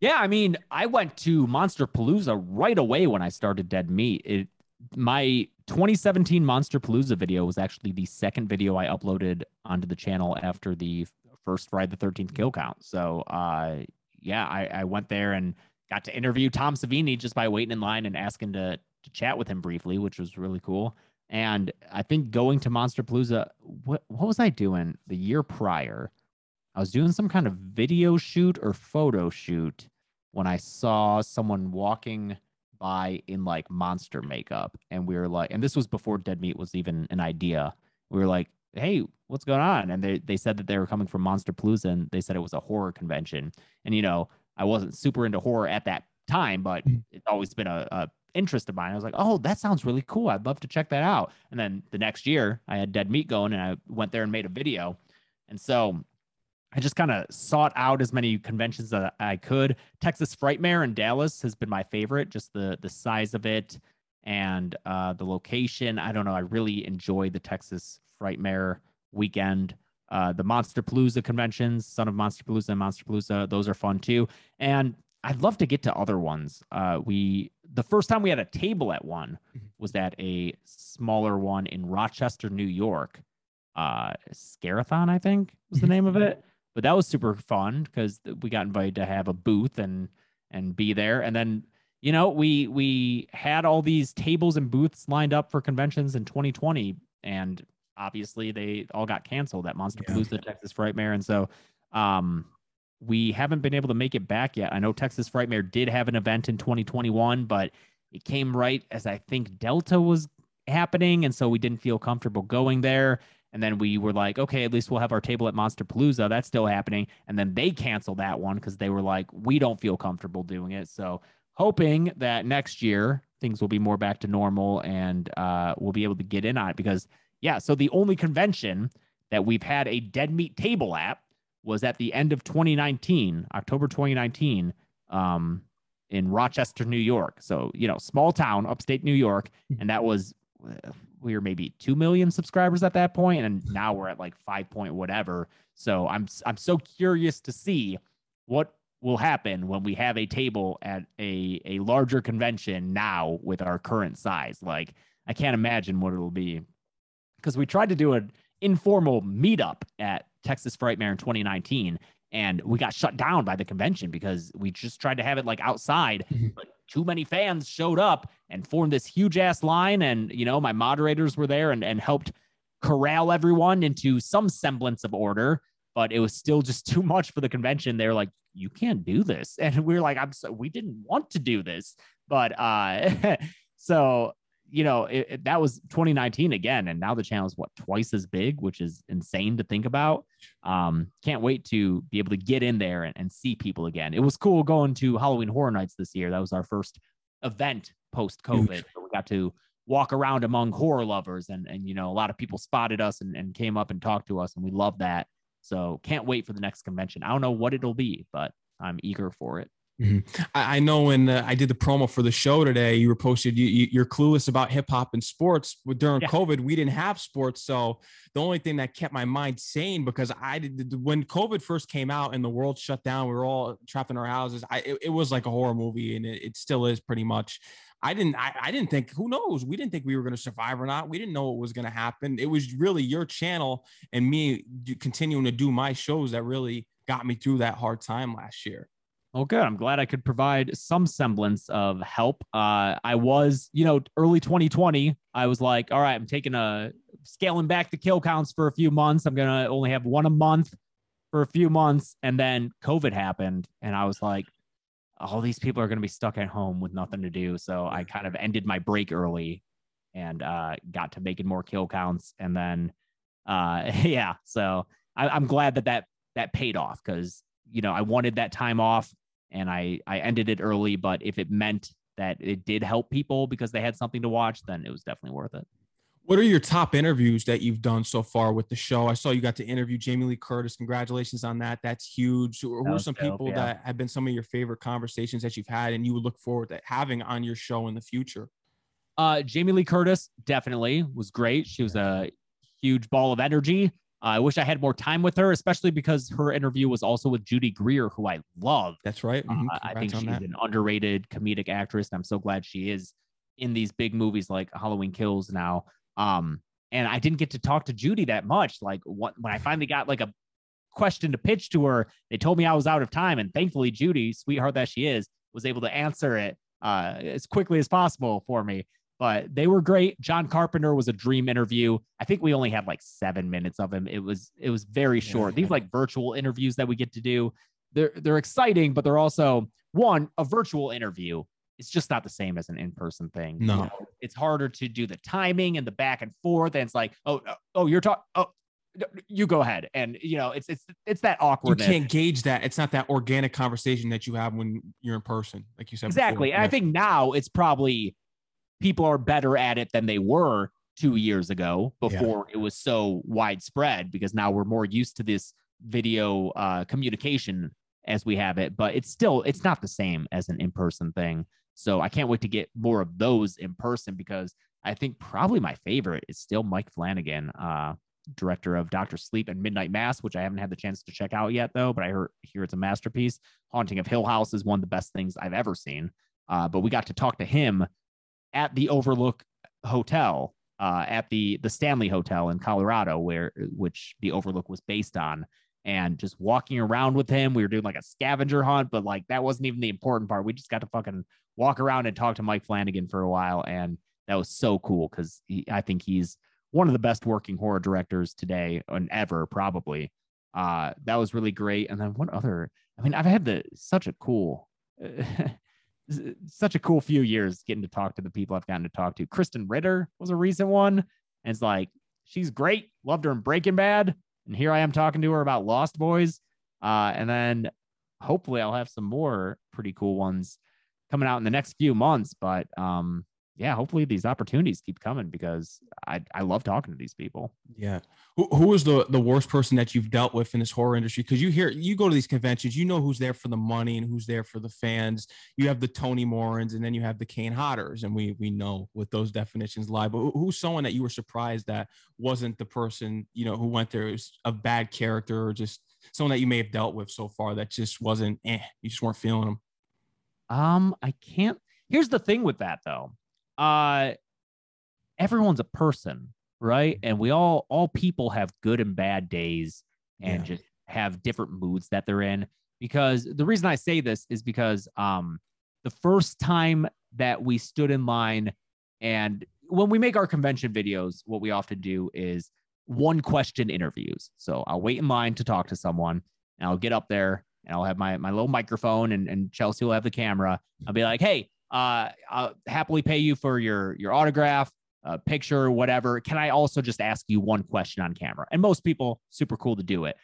Yeah, I mean, I went to Monster Palooza right away when I started Dead Meat. It my 2017 Monster Palooza video was actually the second video I uploaded onto the channel after the first Friday the 13th kill count. So, uh, yeah, I, I went there and got to interview Tom Savini just by waiting in line and asking to to chat with him briefly, which was really cool. And I think going to Monster Palooza, what what was I doing the year prior? I was doing some kind of video shoot or photo shoot when I saw someone walking by in like monster makeup. And we were like, and this was before Dead Meat was even an idea. We were like, hey, what's going on? And they, they said that they were coming from Monster Palooza and they said it was a horror convention. And, you know, I wasn't super into horror at that time, but Mhm. it's always been a, a interest of mine. I was like, oh, that sounds really cool. I'd love to check that out. And then the next year, I had Dead Meat going and I went there and made a video. And so I just kind of sought out as many conventions that I could. Texas Frightmare in Dallas has been my favorite, just the the size of it and uh, the location. I don't know. I really enjoy the Texas Frightmare weekend. Uh, the Monster Palooza conventions, Son of Monster Palooza and Monster Palooza, those are fun too. And I'd love to get to other ones. Uh, we the first time we had a table at one was at a smaller one in Rochester, New York. Uh, Scarathon, I think was the name of it. (laughs) But that was super fun because we got invited to have a booth and and be there. And then you know we we had all these tables and booths lined up for conventions in 2020, and obviously they all got canceled at Monster Yeah. Palooza, Texas Frightmare, and so um we haven't been able to make it back yet. I know Texas Frightmare did have an event in 2021, but it came right as I think Delta was happening, and so we didn't feel comfortable going there. And then we were like, okay, at least we'll have our table at Monster Palooza. That's still happening. And then they canceled that one because they were like, we don't feel comfortable doing it. So hoping that next year things will be more back to normal and uh, we'll be able to get in on it because yeah. So the only convention that we've had a dead meat table at was at the end of 2019, October 2019, um, in Rochester, New York. So you know, small town, upstate New York, and that was uh, we were maybe two million subscribers at that point, and now we're at like five point whatever. So I'm I'm so curious to see what will happen when we have a table at a a larger convention now with our current size. Like I can't imagine what it'll be because we tried to do an informal meetup at Texas Frightmare in 2019 and we got shut down by the convention because we just tried to have it like outside but too many fans showed up and formed this huge ass line and you know my moderators were there and, and helped corral everyone into some semblance of order but it was still just (laughs) too much for the convention. they're like, you can't do this. (laughs) And we are like, I'm so we didn't want to do this. But uh (laughs) so you know, it, it, that was 2019 again, and now the channel is what twice as big, which is insane to think about. Um, can't wait to be able to get in there and, and see people again. It was cool going to Halloween Horror Nights this year. That was our first event post COVID. So we got to walk around among horror lovers, and and you know, a lot of people spotted us and, and came up and talked to us, and we love that. So can't wait for the next convention. I don't know what it'll be, but I'm eager for it. Mm-hmm. I, I, know when uh, I did the promo for the show today, you were posted you, are clueless about hip hop and sports. But during yeah. COVID, we didn't have sports, so the only thing that kept my mind sane because I did when COVID first came out and the world shut down, we were all trapped in our houses. I it, it was like a horror movie, and it, it still is pretty much. I didn't I, I didn't think who knows we didn't think we were going to survive or not we didn't know what was going to happen it was really your channel and me continuing to do my shows that really got me through that hard time last year well, good. I'm glad I could provide some semblance of help. Uh, I was, you know, early 2020. I was like, all right, I'm taking a scaling back the kill counts for a few months. I'm gonna only have one a month for a few months, and then COVID happened, and I was like, all these people are going to be stuck at home with nothing to do. So I kind of ended my break early and uh, got to making more kill counts. And then, uh, (laughs) yeah, so I, am glad that that that paid off because you know I wanted that time off and I I ended it early. But if it meant that it did help people because they had something to watch, then it was definitely worth it. What are your top interviews that you've done so far with the show? I saw you got to interview Jamie Lee Curtis. Congratulations on that. That's huge. Who, who are some dope, people yeah. that have been some of your favorite conversations that you've had and you would look forward to having on your show in the future? Uh, Jamie Lee Curtis definitely was great. She was a huge ball of energy. I wish I had more time with her, especially because her interview was also with Judy Greer, who I love. That's right. Mm-hmm. Uh, I think she's that. an underrated comedic actress, and I'm so glad she is in these big movies like Halloween Kills now. Um, and I didn't get to talk to Judy that much. Like what, when I finally got like a question to pitch to her, they told me I was out of time. And thankfully, Judy, sweetheart that she is, was able to answer it uh, as quickly as possible for me. But they were great. John Carpenter was a dream interview. I think we only had like seven minutes of him. It was it was very short. These like virtual interviews that we get to do, they're they're exciting, but they're also one a virtual interview it's just not the same as an in-person thing. No, you know, it's harder to do the timing and the back and forth. And it's like, oh, oh, oh you're talking. Oh, you go ahead. And you know, it's it's it's that awkward. You can't gauge that. It's not that organic conversation that you have when you're in person, like you said. Exactly. Before. And yeah. I think now it's probably people are better at it than they were two years ago before yeah. it was so widespread because now we're more used to this video uh, communication as we have it but it's still it's not the same as an in-person thing so I can't wait to get more of those in person because I think probably my favorite is still Mike Flanagan, uh, director of Doctor Sleep and Midnight Mass, which I haven't had the chance to check out yet though. But I heard hear it's a masterpiece. Haunting of Hill House is one of the best things I've ever seen. Uh, but we got to talk to him at the Overlook Hotel, uh, at the the Stanley Hotel in Colorado, where which the Overlook was based on and just walking around with him. We were doing like a scavenger hunt, but like that wasn't even the important part. We just got to fucking walk around and talk to Mike Flanagan for a while. And that was so cool because I think he's one of the best working horror directors today and ever, probably. Uh, that was really great. And then what other? I mean, I've had the such a cool, (laughs) such a cool few years getting to talk to the people I've gotten to talk to. Krysten Ritter was a recent one, and it's like she's great. Loved her in Breaking Bad, and here I am talking to her about Lost Boys. Uh, and then hopefully I'll have some more pretty cool ones coming out in the next few months. But um, yeah, hopefully these opportunities keep coming because I, I love talking to these people. Yeah. Who, who is the, the worst person that you've dealt with in this horror industry? Because you hear, you go to these conventions, you know who's there for the money and who's there for the fans. You have the Tony Morans and then you have the Kane Hodders. And we, we know what those definitions lie. But who's someone that you were surprised that wasn't the person, you know, who went there was a bad character or just someone that you may have dealt with so far that just wasn't, eh, you just weren't feeling them? Um, I can't. Here's the thing with that though. Uh, everyone's a person, right? And we all all people have good and bad days, and yeah. just have different moods that they're in. Because the reason I say this is because um, the first time that we stood in line, and when we make our convention videos, what we often do is one question interviews. So I'll wait in line to talk to someone and I'll get up there and I'll have my, my little microphone and, and Chelsea will have the camera. I'll be like, Hey, uh, I'll happily pay you for your, your autograph, uh, picture, whatever. Can I also just ask you one question on camera? And most people super cool to do it.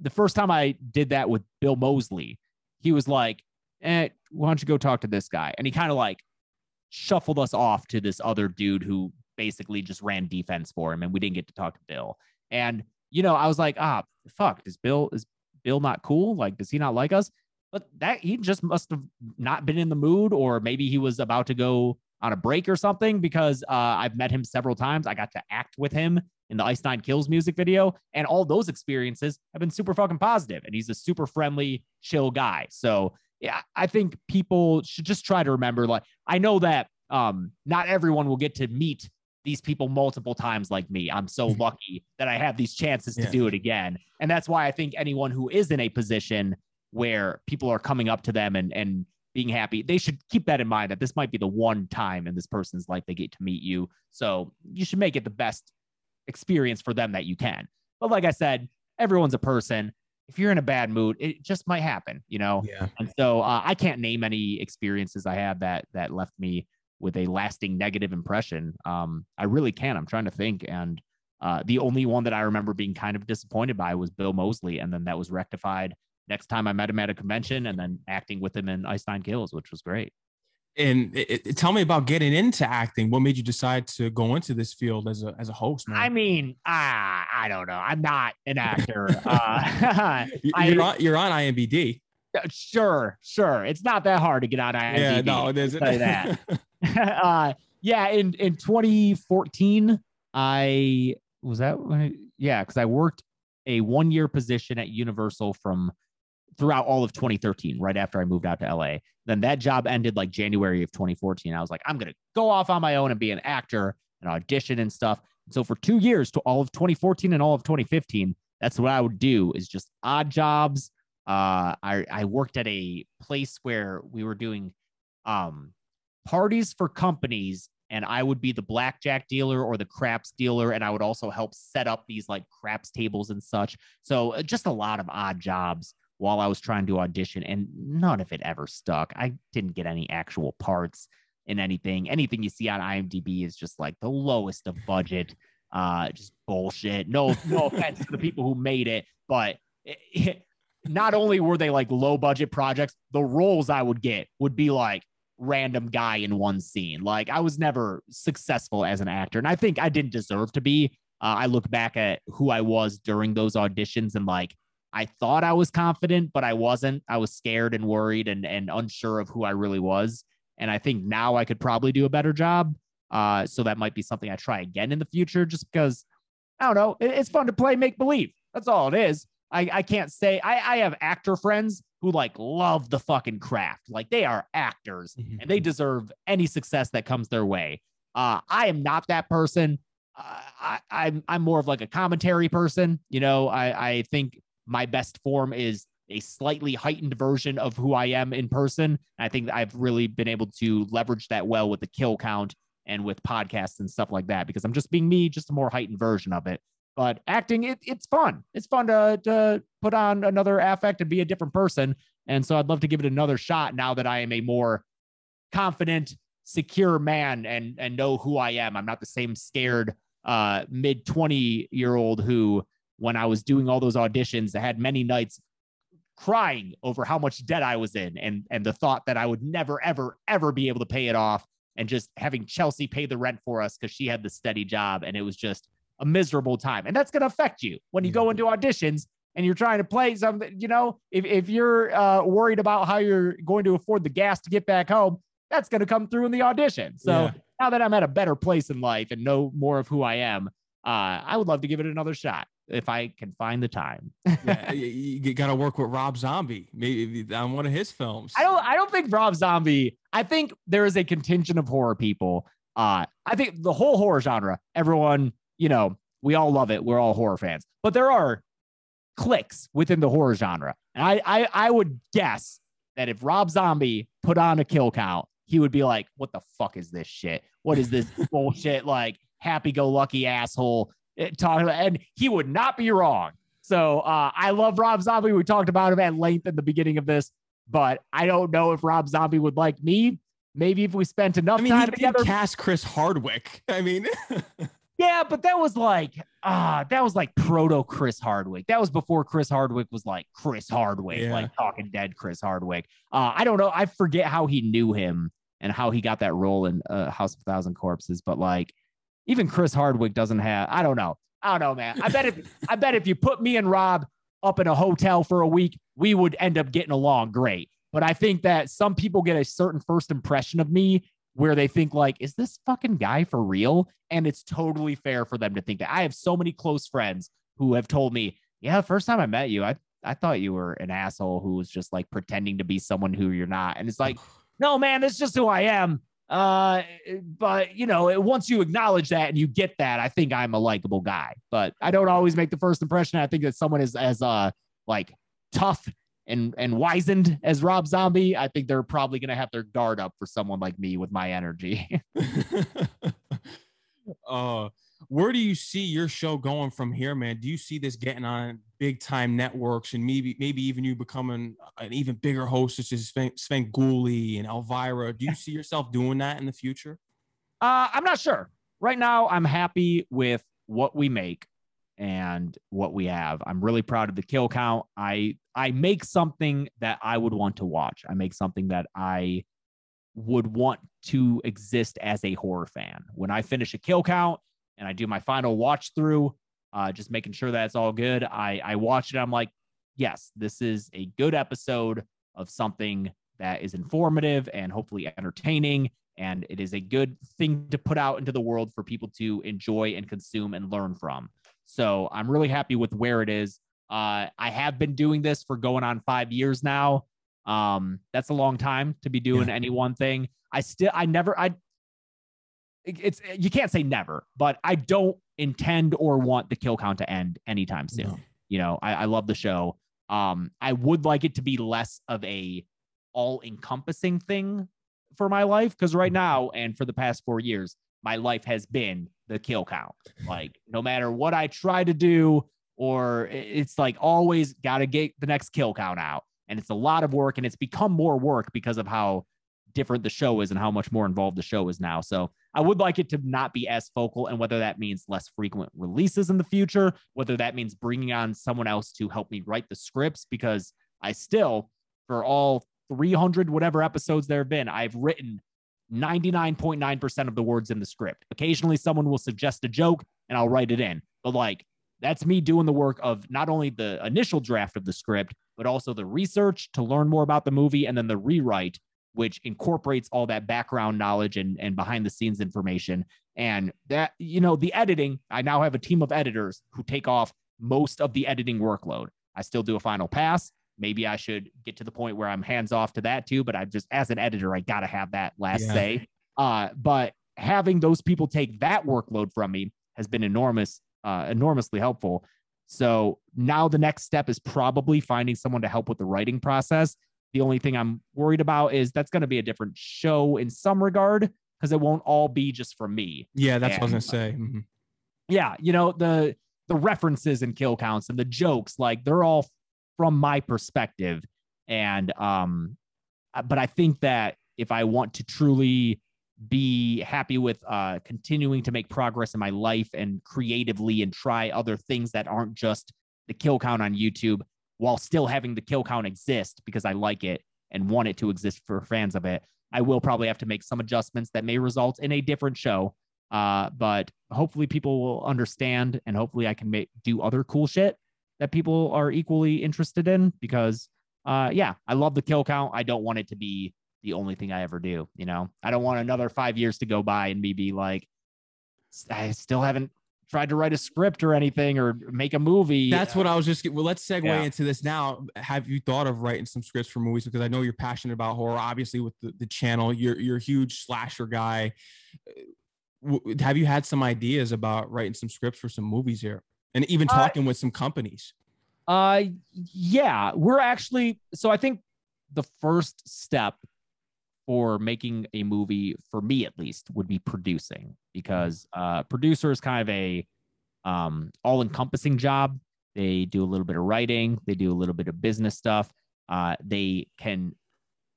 The first time I did that with Bill Moseley, he was like, eh, why don't you go talk to this guy? And he kind of like shuffled us off to this other dude who basically just ran defense for him, and we didn't get to talk to Bill. And you know, I was like, ah, fuck, is Bill is Bill not cool? Like, does he not like us? But that he just must have not been in the mood, or maybe he was about to go on a break or something because uh, I've met him several times. I got to act with him in the Ice Nine Kills music video, and all those experiences have been super fucking positive. And he's a super friendly, chill guy. So yeah, I think people should just try to remember. Like, I know that um, not everyone will get to meet these people multiple times like me. I'm so mm-hmm. lucky that I have these chances to yeah. do it again. And that's why I think anyone who is in a position where people are coming up to them and and being happy, they should keep that in mind that this might be the one time in this person's life they get to meet you. So you should make it the best experience for them that you can. But like I said, everyone's a person. If you're in a bad mood, it just might happen, you know. Yeah. And so uh, I can't name any experiences I had that that left me with a lasting negative impression. Um, I really can. I'm trying to think, and uh, the only one that I remember being kind of disappointed by was Bill Moseley, and then that was rectified next time I met him at a convention, and then acting with him in Ice Nine Kills, which was great. And it, it, tell me about getting into acting. What made you decide to go into this field as a as a host? Man? I mean, ah, I don't know. I'm not an actor. (laughs) uh, (laughs) you're, I, on, you're on IMBD. Sure, sure. It's not that hard to get on IMDb. Yeah, no, it isn't. that. (laughs) uh, yeah, in in 2014, I was that when I, yeah, because I worked a one year position at Universal from throughout all of 2013, right after I moved out to LA. Then that job ended like January of 2014. I was like, I'm gonna go off on my own and be an actor and audition and stuff. So for two years, to all of 2014 and all of 2015, that's what I would do is just odd jobs. Uh, I I worked at a place where we were doing um parties for companies and I would be the blackjack dealer or the craps dealer, and I would also help set up these like craps tables and such. So uh, just a lot of odd jobs while I was trying to audition, and none of it ever stuck. I didn't get any actual parts in anything. Anything you see on IMDb is just like the lowest of budget, uh, just bullshit. No, no (laughs) offense to the people who made it, but. It, it, not only were they like low budget projects, the roles I would get would be like random guy in one scene. Like I was never successful as an actor, and I think I didn't deserve to be. Uh, I look back at who I was during those auditions, and like I thought I was confident, but I wasn't. I was scared and worried and and unsure of who I really was. And I think now I could probably do a better job. Uh, so that might be something I try again in the future, just because I don't know. It, it's fun to play make believe. That's all it is. I, I can't say I, I have actor friends who like love the fucking craft. Like they are actors mm-hmm. and they deserve any success that comes their way. Uh, I am not that person. Uh, I, I'm I'm more of like a commentary person. You know, I I think my best form is a slightly heightened version of who I am in person. I think I've really been able to leverage that well with the kill count and with podcasts and stuff like that because I'm just being me, just a more heightened version of it. But acting, it, it's fun. It's fun to, to put on another affect and be a different person. And so I'd love to give it another shot now that I am a more confident, secure man and and know who I am. I'm not the same scared uh, mid 20 year old who, when I was doing all those auditions, I had many nights crying over how much debt I was in and and the thought that I would never ever ever be able to pay it off and just having Chelsea pay the rent for us because she had the steady job and it was just a miserable time. And that's going to affect you when you go into auditions and you're trying to play something, you know, if, if you're uh, worried about how you're going to afford the gas to get back home, that's going to come through in the audition. So yeah. now that I'm at a better place in life and know more of who I am, uh, I would love to give it another shot if I can find the time. yeah, (laughs) you got to work with Rob Zombie, maybe on one of his films. I don't. I don't think Rob Zombie. I think there is a contingent of horror people. Uh, I think the whole horror genre, everyone you know, we all love it. We're all horror fans, but there are clicks within the horror genre. And I, I, I would guess that if Rob Zombie put on a kill count, he would be like, what the fuck is this shit? What is this (laughs) bullshit? Like happy go lucky asshole. Talking about, and he would not be wrong. So uh, I love Rob Zombie. We talked about him at length in the beginning of this, but I don't know if Rob Zombie would like me. Maybe if we spent enough I mean, time he together. cast Chris Hardwick. I mean, (laughs) yeah, but that was like ah, uh, that was like proto Chris Hardwick. That was before Chris Hardwick was like Chris Hardwick, yeah. like Talking Dead Chris Hardwick. Uh, I don't know. I forget how he knew him and how he got that role in uh, House of Thousand Corpses, but like even Chris Hardwick doesn't have. I don't know. I don't know, man. I bet if I bet if you put me and Rob up in a hotel for a week, we would end up getting along great. But I think that some people get a certain first impression of me where they think like, is this fucking guy for real? And it's totally fair for them to think that. I have so many close friends who have told me, yeah, the first time I met you, I I thought you were an asshole who was just like pretending to be someone who you're not. And it's like, no, man, that's just who I am. Uh, but you know, once you acknowledge that and you get that, I think I'm a likable guy. But I don't always make the first impression. I think that someone is as uh like tough and and wizened as Rob Zombie. I think they're probably gonna have their guard up for someone like me with my energy. (laughs) (laughs) uh where do you see your show going from here, man? Do you see this getting on big time networks and maybe maybe even you becoming an even bigger host such as Sven, and Elvira? Do you see yourself doing that in the future? Uh, I'm not sure. Right now, I'm happy with what we make and what we have. I'm really proud of the kill count. I I make something that I would want to watch. I make something that I would want to exist as a horror fan. When I finish a kill count, and I do my final watch through, uh, just making sure that it's all good. I, I watch it. I'm like, yes, this is a good episode of something that is informative and hopefully entertaining. And it is a good thing to put out into the world for people to enjoy and consume and learn from. So I'm really happy with where it is. Uh, I have been doing this for going on five years now. Um, that's a long time to be doing yeah. any one thing. I still, I never, I it's you can't say never, but I don't intend or want the kill count to end anytime soon. No. You know, I, I love the show. Um, I would like it to be less of a all encompassing thing for my life because right now and for the past four years, my life has been the kill count. Like no matter what I try to do, or it's like always got to get the next kill count out. And it's a lot of work and it's become more work because of how different the show is and how much more involved the show is now. So I would like it to not be as focal, and whether that means less frequent releases in the future, whether that means bringing on someone else to help me write the scripts, because I still, for all 300 whatever episodes there have been, I've written 99.9% of the words in the script. Occasionally, someone will suggest a joke and I'll write it in, but like that's me doing the work of not only the initial draft of the script, but also the research to learn more about the movie and then the rewrite which incorporates all that background knowledge and, and behind the scenes information. And that, you know, the editing, I now have a team of editors who take off most of the editing workload. I still do a final pass. Maybe I should get to the point where I'm hands off to that too, but I just, as an editor, I got to have that last yeah. say. Uh, but having those people take that workload from me has been enormous, uh, enormously helpful. So now the next step is probably finding someone to help with the writing process the only thing I'm worried about is that's going to be a different show in some regard because it won't all be just for me. Yeah, that's and, what I was gonna say. Mm-hmm. Yeah, you know the the references and kill counts and the jokes, like they're all from my perspective, and um, uh, but I think that if I want to truly be happy with uh continuing to make progress in my life and creatively and try other things that aren't just the kill count on YouTube, while still having the kill count exist because I like it and want it to exist for fans of it. I will probably have to make some adjustments that may result in a different show. Uh, but hopefully people will understand and hopefully I can make do other cool shit that people are equally interested in because uh, yeah, I love the kill count. I don't want it to be the only thing I ever do. You know, I don't want another five years to go by and me be like, I still haven't tried to write a script or anything or make a movie. That's what I was just. Well, let's segue yeah. into this now. Have you thought of writing some scripts for movies? Because I know you're passionate about horror. Obviously, with the, the channel, you're you're a huge slasher guy. Have you had some ideas about writing some scripts for some movies here, and even uh, talking uh, with some companies? Uh, yeah, we're actually. So I think the first step for making a movie for me at least would be producing because uh producer is kind of a um, all encompassing job. They do a little bit of writing, they do a little bit of business stuff. Uh, they can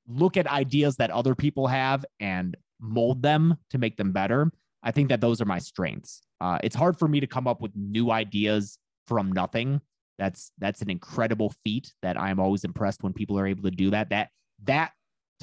look at ideas that other people have and mold them to make them better. I think that those are my strengths. Uh, it's hard for me to come up with new ideas from nothing. That's that's an incredible feat that I'm always impressed when people are able to do that. That that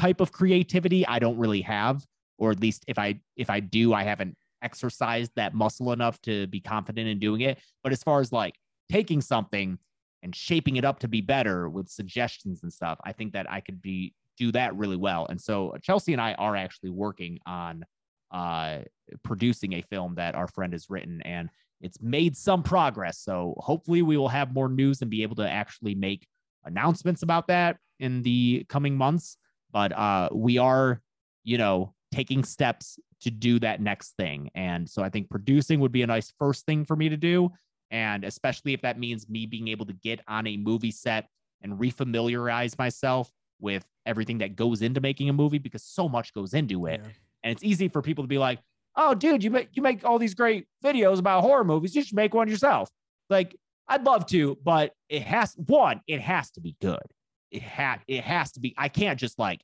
type of creativity I don't really have, or at least if I if I do, I haven't exercised that muscle enough to be confident in doing it. But as far as like taking something and shaping it up to be better with suggestions and stuff, I think that I could be do that really well. And so Chelsea and I are actually working on uh, producing a film that our friend has written, and it's made some progress. So hopefully, we will have more news and be able to actually make announcements about that in the coming months. But uh, we are, you know, taking steps to do that next thing. And so I think producing would be a nice first thing for me to do. And especially if that means me being able to get on a movie set and refamiliarize myself with everything that goes into making a movie because so much goes into it. Yeah. And it's easy for people to be like, "Oh, dude, you make you make all these great videos about horror movies. You should make one yourself." Like, I'd love to, but it has one, it has to be good. It had it has to be. I can't just like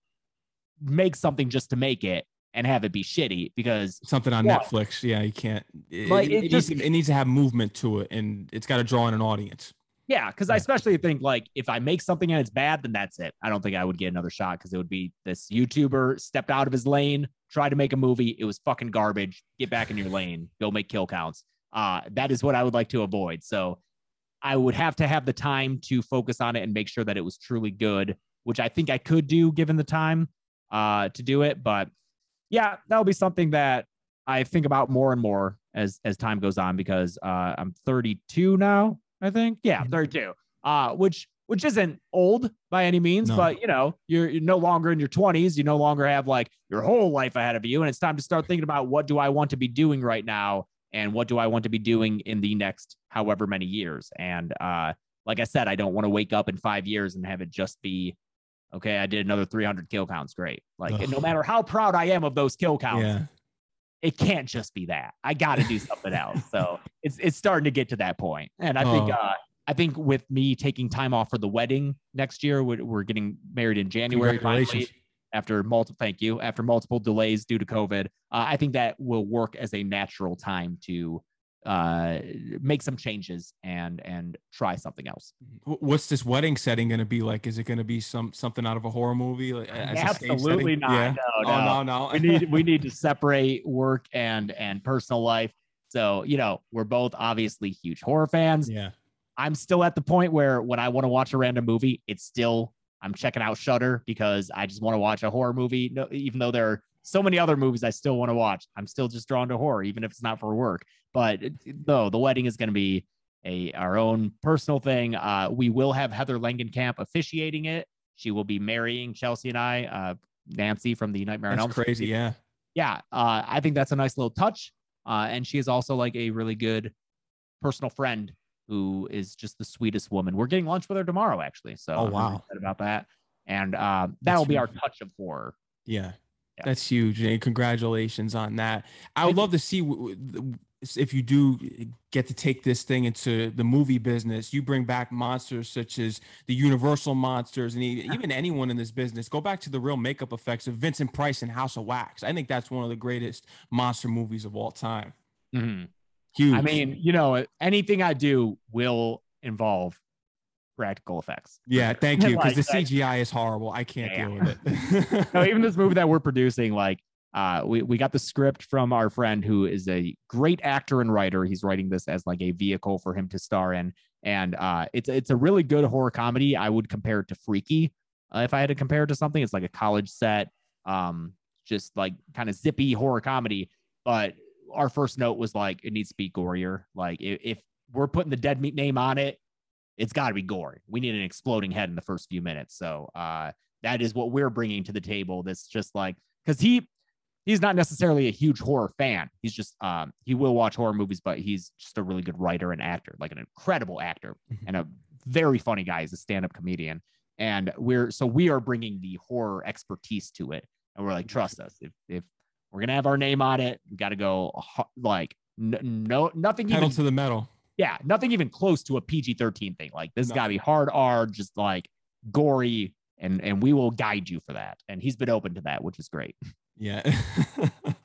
make something just to make it and have it be shitty because something on one, Netflix, yeah, you can't. It, like it, it just needs, it needs to have movement to it, and it's got to draw in an audience. Yeah, because I especially think like if I make something and it's bad, then that's it. I don't think I would get another shot because it would be this YouTuber stepped out of his lane, tried to make a movie, it was fucking garbage. Get back in your lane, go make kill counts. Uh, that is what I would like to avoid. So I would have to have the time to focus on it and make sure that it was truly good, which I think I could do given the time uh, to do it. But yeah, that'll be something that I think about more and more as as time goes on because uh, I'm 32 now. I think. Yeah, 32. Uh, which which isn't old by any means, no. but you know, you're, you're no longer in your 20s. You no longer have like your whole life ahead of you. And it's time to start thinking about what do I want to be doing right now and what do I want to be doing in the next however many years. And uh, like I said, I don't want to wake up in five years and have it just be, okay, I did another 300 kill counts. Great. Like, no matter how proud I am of those kill counts, yeah. it can't just be that. I got to do something else. So (laughs) it's it's starting to get to that point. And I oh. think uh, I think with me taking time off for the wedding next year, we're, we're getting married in January. Finally, after multiple, thank you, after multiple delays due to COVID, uh, I think that will work as a natural time to uh, make some changes and and try something else. What's this wedding setting going to be like? Is it going to be some something out of a horror movie? Like, Absolutely not. Yeah. No, no, oh, no, no. we need we need to (laughs) separate work and and personal life. So you know, we're both obviously huge horror fans. Yeah. I'm still at the point where when I want to watch a random movie, it's still I'm checking out Shudder because I just want to watch a horror movie. No, even though there are so many other movies I still want to watch, I'm still just drawn to horror, even if it's not for work. But no, the wedding is going to be a our own personal thing. Uh, we will have Heather Langenkamp officiating it. She will be marrying Chelsea and I, uh, Nancy from the Nightmare that's on Elm Street. Crazy, yeah, yeah. Uh, I think that's a nice little touch. Uh, and she is also like a really good personal friend who is just the sweetest woman. We're getting lunch with her tomorrow, actually. So oh wow, about that. And uh, that will be our touch of horror. Yeah. yeah. That's huge. And congratulations on that. I would love to see if you do get to take this thing into the movie business, you bring back monsters such as the Universal monsters and even anyone in this business. Go back to the real makeup effects of Vincent Price and House of Wax. I think that's one of the greatest monster movies of all time. Mm-hmm. Huge. I mean, you know, anything I do will involve practical effects. Yeah, (laughs) thank you. Because like, the CGI is horrible. I can't yeah. deal with it. (laughs) no, even this (laughs) movie that we're producing, like, uh, we, we got the script from our friend who is a great actor and writer. He's writing this as like a vehicle for him to star in. And uh, it's it's a really good horror comedy. I would compare it to Freaky. Uh, if I had to compare it to something, it's like a college set, um, just like kind of zippy horror comedy. But our first note was like it needs to be gorier. Like if, if we're putting the dead meat name on it, it's got to be gory. We need an exploding head in the first few minutes. So uh, that is what we're bringing to the table. That's just like because he he's not necessarily a huge horror fan. He's just um, he will watch horror movies, but he's just a really good writer and actor, like an incredible actor mm-hmm. and a very funny guy. He's a stand-up comedian, and we're so we are bringing the horror expertise to it, and we're like, trust us. If if we're gonna have our name on it. We got to go like no, no nothing Pedal even to the metal. yeah, nothing even close to a PG 13 thing. Like this No. got to be hard R, just like gory, and and we will guide you for that. And he's been open to that, which is great. Yeah. (laughs)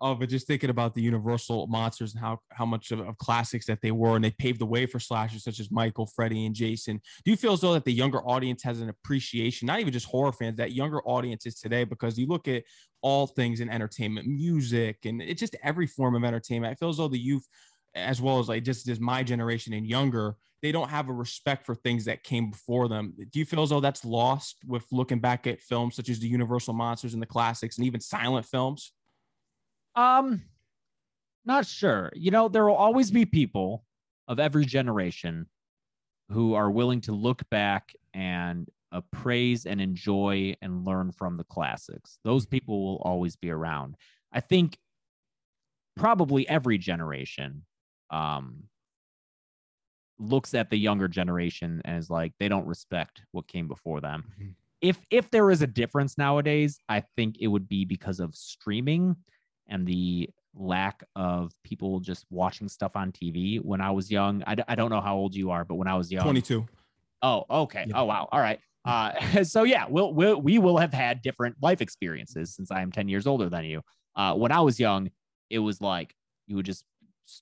oh, but just thinking about the Universal monsters and how how much of, of classics that they were, and they paved the way for slashers such as Michael, Freddy, and Jason. Do you feel as though that the younger audience has an appreciation, not even just horror fans, that younger audiences today? Because you look at all things in entertainment, music, and it's just every form of entertainment. I feel as though the youth, as well as like just as my generation and younger, they don't have a respect for things that came before them. Do you feel as though that's lost with looking back at films such as the Universal monsters and the classics and even silent films? Um, not sure. You know, there will always be people of every generation who are willing to look back and appraise and enjoy and learn from the classics. Those people will always be around. I think probably every generation um looks at the younger generation as like they don't respect what came before them. Mhm. If if there is a difference nowadays, I think it would be because of streaming and the lack of people just watching stuff on TV. When I was young, I, d- I don't know how old you are, but when I was young, 22. Oh, okay. Yeah. Oh, wow. All right. Uh, (laughs) so yeah, we'll, we'll we will have had different life experiences since I am 10 years older than you. Uh, when I was young, it was like you would just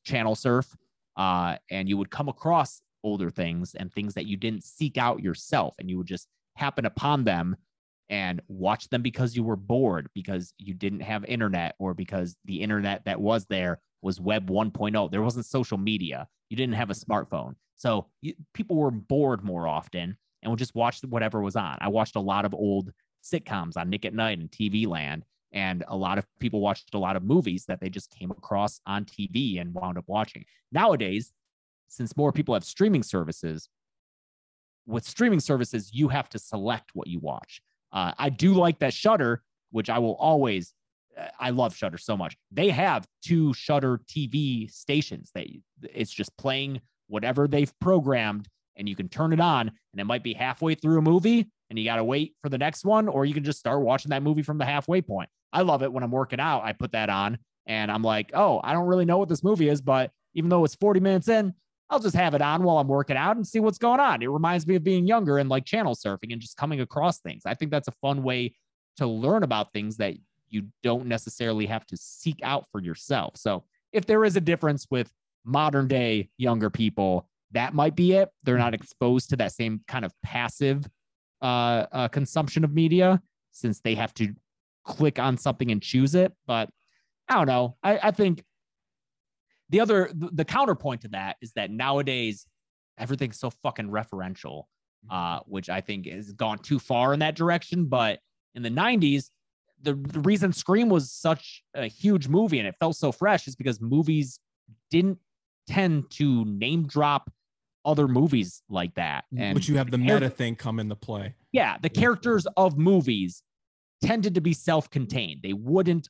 channel surf, uh, and you would come across older things and things that you didn't seek out yourself, and you would just happen upon them and watch them because you were bored because you didn't have internet or because the internet that was there was web 1.0 there wasn't social media. You didn't have a mm-hmm. smartphone. So you, people were bored more often and would just watch whatever was on. I watched a lot of old sitcoms on nick at night and tv land and a lot of people watched a lot of movies that they just came across on tv and wound up watching. Nowadays since more people have streaming services with streaming services you have to select what you watch uh, I do like that Shudder, which I will always. uh, I love Shudder so much. They have two Shudder TV stations. They it's just playing whatever they've programmed, and you can turn it on, and it might be halfway through a movie, and you got to wait for the next one, or you can just start watching that movie from the halfway point. I love it when I'm working out. I put that on, and I'm like, oh, I don't really know what this movie is, but even though it's 40 minutes in, I'll just have it on while I'm working out and see what's going on. It reminds me of being younger and like channel surfing and just coming across things. I think that's a fun way to learn about things that you don't necessarily have to seek out for yourself. So, if there is a difference with modern day younger people, that might be it. They're not exposed to that same kind of passive uh, uh, consumption of media since they have to click on something and choose it. But I don't know. I, I think the other the, the counterpoint to that is that nowadays everything's so fucking referential uh which i think has gone too far in that direction but in the 90s the, the reason scream was such a huge movie and it felt so fresh is because movies didn't tend to name drop other movies like that and but you have the meta thing come into play. yeah, the characters of movies tended to be self-contained. They wouldn't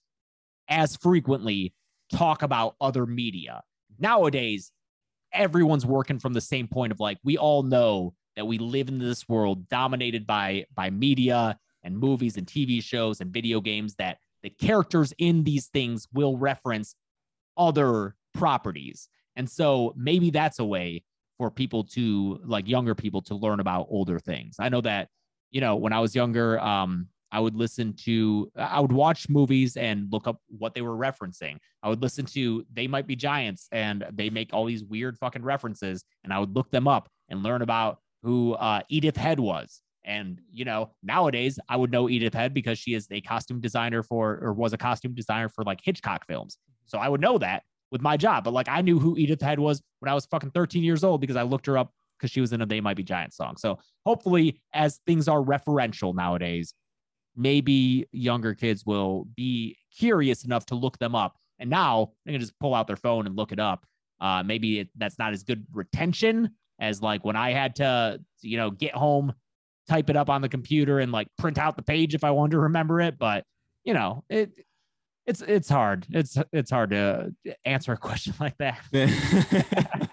as frequently talk about other media. Nowadays, everyone's working from the same point of like we all know that we live in this world dominated by by media and movies and TV shows and video games that the characters in these things will reference other properties. And so maybe that's a way for people to like younger people to learn about older things. I know that, you know, when I was younger, um, I would listen to, I would watch movies and look up what they were referencing. I would listen to They Might Be Giants and they make all these weird fucking references. And I would look them up and learn about who uh, Edith Head was. And, you know, nowadays I would know Edith Head because she is a costume designer for, or was a costume designer for like Hitchcock films. So I would know that with my job. But like I knew who Edith Head was when I was fucking 13 years old because I looked her up because she was in a They Might Be Giants song. So hopefully, as things are referential nowadays, maybe younger kids will be curious enough to look them up. And now they can just pull out their phone and look it up. Uh, maybe it, that's not as good retention as like when I had to, you know, get home, type it up on the computer, and like print out the page if I wanted to remember it. But you know, it it's it's hard. It's it's hard to answer a (laughs) question like that. (laughs)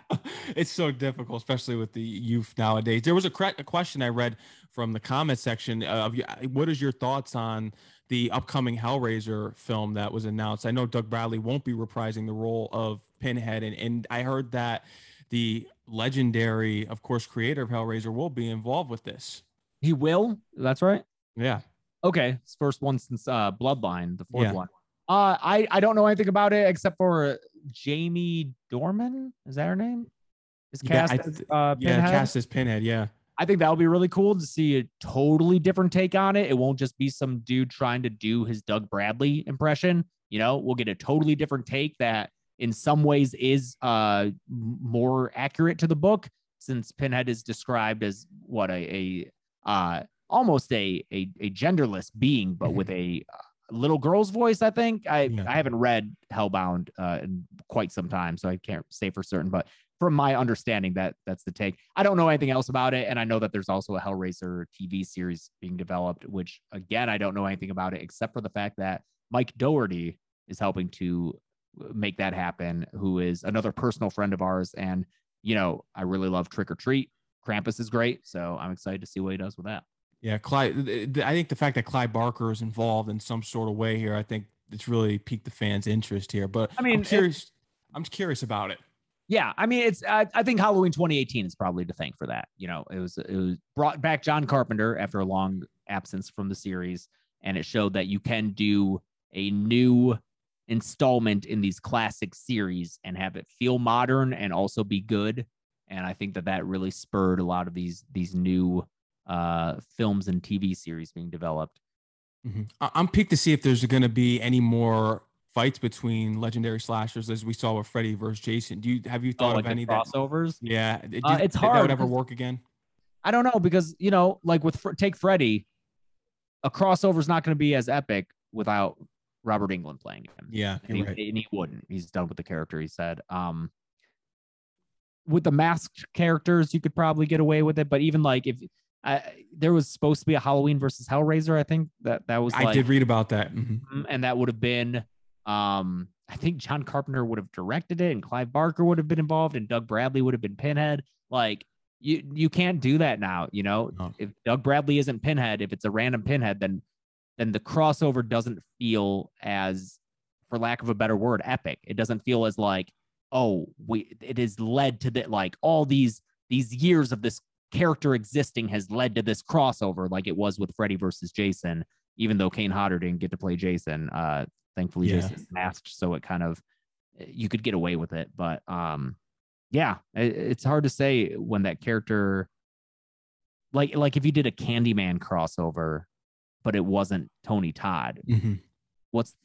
it's so difficult, especially with the youth nowadays. There was a, cre- a question I read from the comment section of what is your thoughts on the upcoming Hellraiser film that was announced? I know Doug Bradley won't be reprising the role of Pinhead, and, and I heard that the legendary, of course, creator of Hellraiser will be involved with this. He will. That's right. Yeah. Okay. It's first one since uh, Bloodline, the fourth yeah. one. Uh, I I don't know anything about it except for Jamie Dornan. Is that her name? Is cast yeah, th- as, uh, yeah, cast as Pinhead. Yeah. I think that'll be really cool to see a totally different take on it. It won't just be some dude trying to do his Doug Bradley impression. You know, we'll get a totally different take that in some ways is uh more accurate to the book since Pinhead is described as what a, a uh almost a, a a genderless being but mm-hmm. with a uh, little girl's voice i think i yeah. i haven't read hellbound uh in quite some time so i can't say for certain but from my understanding that that's the take i don't know anything else about it and i know that there's also a hellraiser tv series being developed which again i don't know anything about it except for the fact that mike Dougherty is helping to uh, make that happen who is another personal friend of ours and you know i really love trick or treat krampus is great so i'm excited to see what he does with that yeah, Clive. I think the fact that Clive Barker is involved in some sort of way here, I think it's really piqued the fans' interest here. But I mean, I'm curious. I'm curious about it. Yeah, I mean, it's. I, I, think Halloween 2018 is probably to thank for that. You know, it was it was brought back John Carpenter after a long absence from the series, and it showed that you can do a new installment in these classic series and have it feel modern and also be good. And I think that that really spurred a lot of these these new uh, films and TV series being developed. Mm-hmm. I'm piqued to see if there's going to be any more fights between legendary slashers as we saw with Freddy versus Jason. Do you have you oh, thought oh, like of any crossovers? That, yeah, you, uh, it's hard. That would ever work again? I don't know because you know, like with take Freddy, a crossover is not going to be as epic without Robert Englund playing him. Yeah, and he, right. and he, wouldn't. He's done with the character. He said. Um, with the masked characters, you could probably get away with it, but even like if I, there was supposed to be a Halloween versus Hellraiser. I think that that was. I did read about that, mm-hmm. mm-hmm. and that would have been. Um, I think John Carpenter would have directed it, and Clive Barker would have been involved, and Doug Bradley would have been Pinhead. Like you, you can't do that now. You know, oh. if Doug Bradley isn't Pinhead, if it's a random Pinhead, then then the crossover doesn't feel as, for lack of a better word, epic. It doesn't feel as like, oh, we. It has led to that, like all these these years of this character existing has led to this crossover like it was with Freddy versus Jason, even though Kane Hodder didn't get to play Jason. Uh, thankfully, yeah. Jason's masked, so it kind of you could get away with it. But um, yeah, it, it's hard to say when that character, like like if you did a Candyman crossover, but it wasn't Tony Todd. Mm-hmm. What's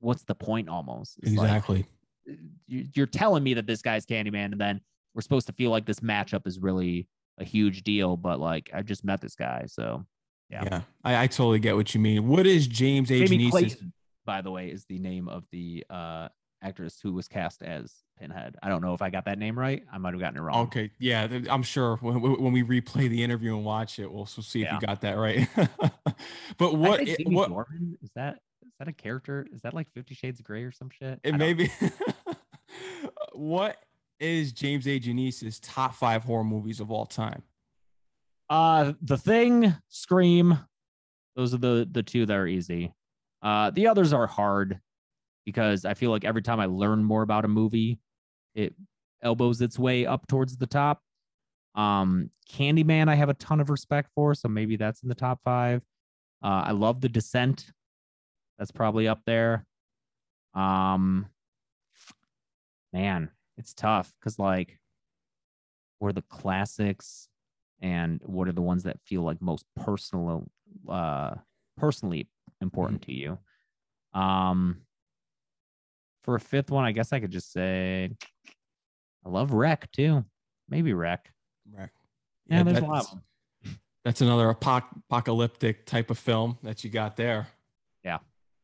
what's the point? Almost it's exactly. Like, you're telling me that this guy's Candyman, and then we're supposed to feel like this matchup is really a huge deal, but like I just met this guy, so yeah. Yeah, I, I totally get what you mean. What is James A. Jamie Clayton, by the way, is the name of the uh actress who was cast as Pinhead. I don't know if I got that name right. I might have gotten it wrong. Okay, yeah, I'm sure when, when we replay the interview and watch it, we'll see if yeah. you got that right. (laughs) but what it, what Norman, is that? Is that a character? Is that like Fifty Shades of Grey or some shit? It may be. (laughs) what is James A. Janisse's top five horror movies of all time? Uh, The Thing, Scream. Those are the the two that are easy. Uh, the others are hard because I feel like every time I learn more about a movie, it elbows its way up towards the top. Um, Candyman, I have a ton of respect for, so maybe that's in the top five. Uh, I love The Descent. That's probably up there. Um, man, it's tough because like are the classics and what are the ones that feel like most personal uh personally important mm-hmm. to you um for a fifth one i guess i could just say i love REC too maybe wreck REC yeah, yeah there's a lot of them. (laughs) that's another apocalyptic type of film that you got there yeah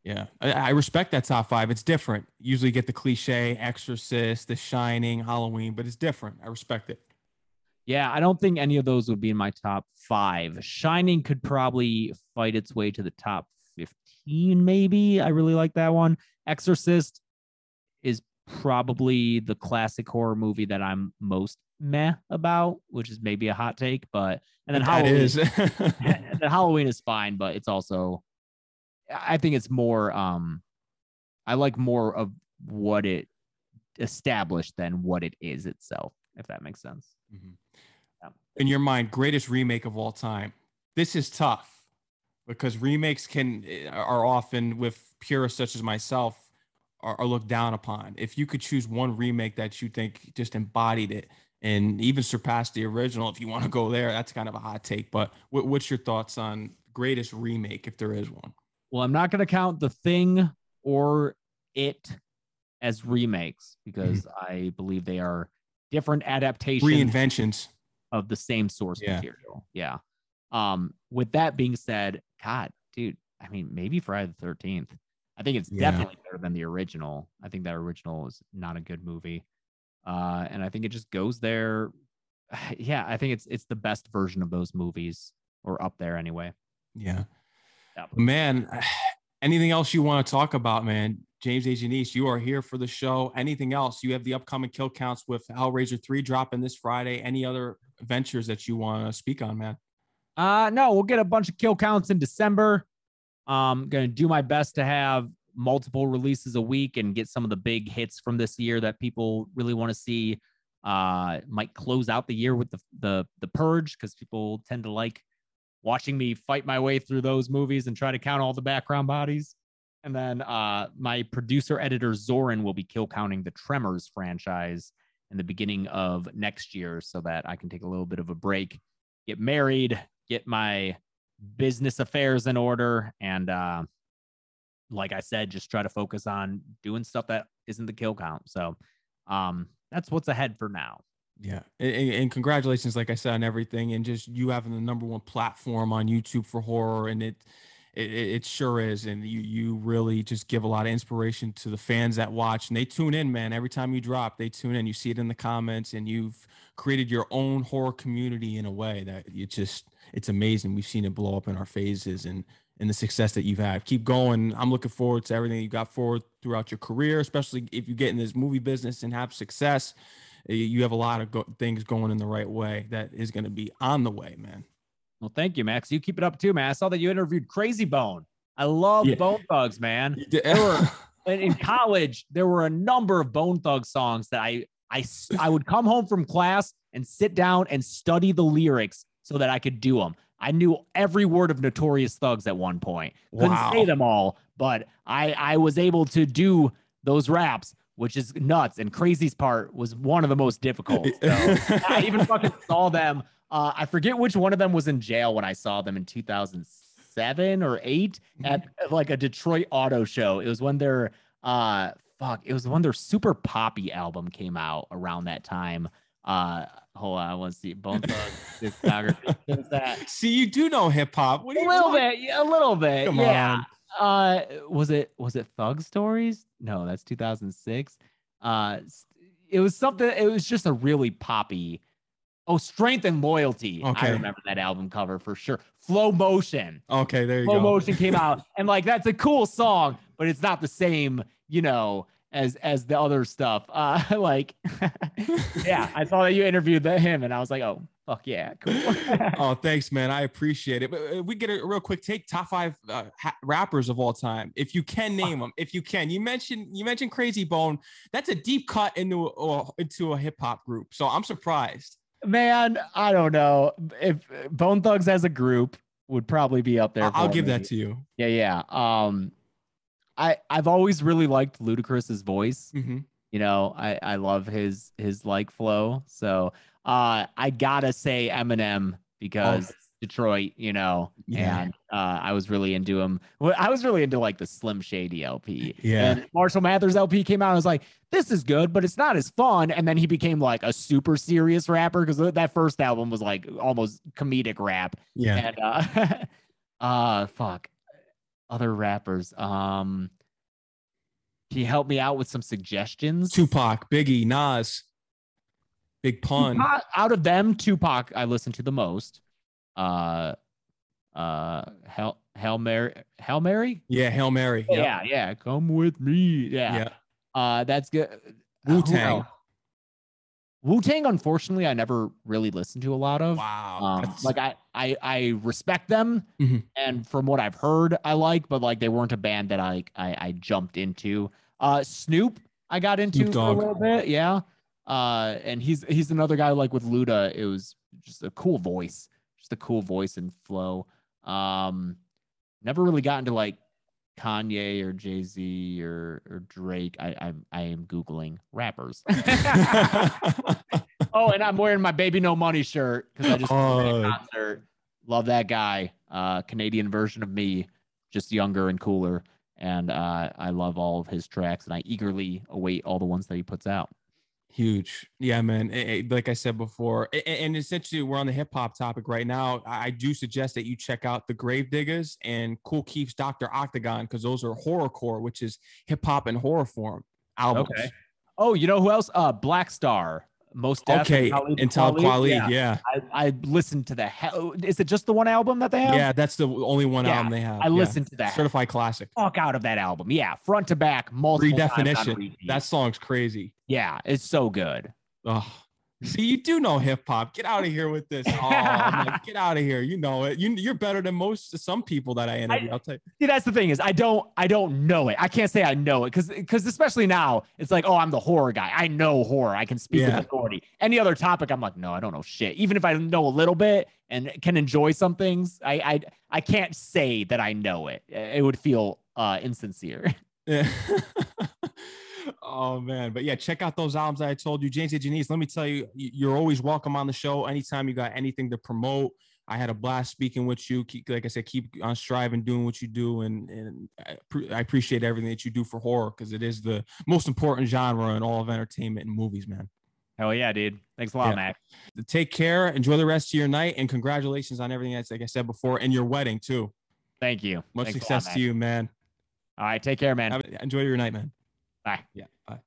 yeah, I, I, respect that top five. It's different. Usually get the cliche Exorcist, The Shining, Halloween, but it's different. I respect it. Yeah, I don't think any of those would be in my top five. Shining could probably fight its way to the top 15, maybe. I really like that one. Exorcist is probably the classic horror movie that I'm most meh about, which is maybe a hot take, but and then That Halloween is. (laughs) Halloween is fine, but it's also I think it's more um I like more of what it established than what it is itself, if that makes sense. Mhm. Yeah. In your mind, greatest remake of all time. This is tough because remakes can eh, are often with purists such as myself are, are looked down upon. If you could choose one remake that you think just embodied it and even surpassed the original, if you want to go there, that's kind of a hot take. But what, what's your thoughts on greatest remake, if there is one? Well, I'm not going to count the thing or it as remakes because I believe they are different adaptations Reinventions. of the same source Yeah. material. Yeah. Um, with that being said, God, dude, I mean, maybe Friday the 13th. I think it's Yeah. definitely better than the original. I think that original is not a good movie. Uh, and I think it just goes there. (sighs) Yeah, I think it's it's the best version of those movies, or up there anyway. Yeah. Yeah. Man, (sighs) anything else you want to talk about, man? James A. Janisse, you are here for the show. Anything else? You have the upcoming kill counts with Hellraiser 3 dropping this Friday. Any other ventures that you want to speak on, man? Uh no, we'll get a bunch of kill counts in December. Um gonna do my best to have multiple releases a week and get some of the big hits from this year that people really want to see. Uh might close out the year with the the the purge because people tend to like watching me fight my way through those movies and try to count all the background bodies. And then uh my producer editor Zoran will be kill counting the Tremors franchise in the beginning of next year so that I can take a little bit of a break, get married, get my business affairs in order and uh like I said just try to focus on doing stuff that isn't the kill count. So um that's what's ahead for now. Yeah. And, and- and congratulations, like I said, on everything. And just you having the number one platform on YouTube for horror. And it, it, it sure is. And you, you really just give a lot of inspiration to the fans that watch and they tune in, man. Every time you drop, they tune in. You see it in the comments and you've created your own horror community in a way that you just, it's amazing. We've seen it blow up in our phases and, and the success that you've had. Keep going. I'm looking forward to everything you got forward throughout your career, especially if you get in this movie business and have success you have a lot of go- things going in the right way that is going to be on the way, man. Well, thank you, Max. You keep it up too, man. I saw that you interviewed Krayzie Bone. I love Yeah. Bone Thugs, man. were- (laughs) in college, there were a number of Bone Thug songs that I, I, I would come home from class and sit down and study the lyrics so that I could do them. I knew every word of Notorious Thugs at one point. Couldn't Wow. say them all, but I I was able to do those raps, which is nuts. And Krayzie's part was one of the most difficult. (laughs) So I even fucking saw them. Uh, I forget which one of them was in jail when I saw them in 2007 or 8 at at, like a Detroit auto show. It was when their uh fuck, it was when their Super Poppy album came out around that time. Uh hold on, I want to see Bone (laughs) Thugs discography. What is that? (laughs) See, you do know hip hop. What A you little talking- bit, yeah, a little bit. Come yeah. on. Uh was it was it Thug Stories? No, that's 2006. Uh it was something it was just a really poppy Oh, Strength and Loyalty. I remember that album cover for sure. Flow Motion. Okay, there you Flow go. Motion came out (laughs) and like that's a cool song, but it's not the same, you know, as as the other stuff. Uh (laughs) like (laughs) yeah, I saw that you interviewed the, him and I was like, "Oh, fuck yeah, cool." oh, thanks, man. I appreciate it. But uh, we get a real quick take top five uh, ha- rappers of all time, if you can name them. If you can, you mentioned you mentioned Krayzie Bone. That's a deep cut into a, into a hip hop group. So I'm surprised. Man, I don't know. If Bone Thugs as a group would probably be up there. I'll give me. that to you. Yeah, yeah. Um I I've always really liked Ludacris's voice. hmm You know, I I love his his like flow. So, uh I got to say Eminem because Detroit, you know. Yeah. and uh, I was really into him. I was really into like the Slim Shady LP. Yeah. And Marshall Mathers LP came out. I was like, this is good, but it's not as fun. And then he became like a super serious rapper because that first album was like almost comedic rap. Yeah. And uh, (laughs) uh, fuck, other rappers. Um, can you help me out with some suggestions? Tupac, Biggie, Nas, Big Pun. Tupac- out of them, Tupac I listen to the most. Uh, uh, Hell, Hail Mary, Hail Mary. Yeah, Hail Mary. Yep. Yeah, yeah. Come with me. Yeah. Yeah. Uh, that's good. Who Wu-Tang. else? Wu Tang, unfortunately, I never really listened to a lot of. Wow. Um, like I, I, I respect them, Mhm. and from what I've heard, I like, but like they weren't a band that I, I, I jumped into. Uh, Snoop, I got into for a little bit, yeah. Uh, and he's he's another guy like with Luda. It was just a cool voice, just a cool voice and flow. Um, never really got into like Kanye or Jay Z or or Drake. I I I am googling rappers. (laughs) (laughs) oh, and I'm wearing my Baby No Money shirt because I just Oh. concert. Love that guy. Uh, Canadian version of me, just younger and cooler. And uh, I love all of his tracks, and I eagerly await all the ones that he puts out. Huge. Yeah, man. Eh, eh, Like I said before, a- and essentially we're on the hip hop topic right now. I do suggest that you check out the Gravediggaz and Kool Keith's Dr. Octagon because those are horrorcore, which is hip hop and horror form albums. Okay. Oh, you know who else? Uh, Black Star. Mos Def Okay. Talib Intel Kweli. Yeah. Yeah. I, I listened to the hell. Oh, is it just the one album that they have? Yeah. That's the only one Yeah, album they have. I Yeah. listened to that. Certified classic. Fuck out of that album. Yeah, front to back, multiple Redefinition. That song's crazy. yeah, it's so good. Oh, see, you do know hip hop. Get out of here with this. (laughs) Oh, like, get out of here. You know it. You, you're better than most some people that I interview. I'll tell you. See, that's the thing is I don't I don't know it. I can't say I know it because because especially now it's like oh I'm the horror guy. I know horror. I can speak Yeah. with authority. Any other topic I'm like no I don't know shit. Even if I know a little bit and can enjoy some things, I I I can't say that I know it. It would feel uh insincere. Yeah. (laughs) oh man, but yeah, check out those albums I told you, James and Janisse. Let me tell you, you're always welcome on the show. Anytime you got anything to promote, I had a blast speaking with you. Keep, like I said, keep on striving, doing what you do, and and I, pre- I appreciate everything that you do for horror because it is the most important genre in all of entertainment and movies, man. Hell yeah, dude. Thanks a lot, Yeah. Mac. Take care, enjoy the rest of your night, and congratulations on everything that's like I said before, and your wedding too. Thank you. Much Thanks a lot, success to you, man. All right, take care, man. Have, enjoy your night, man. Bye. Yeah. Bye.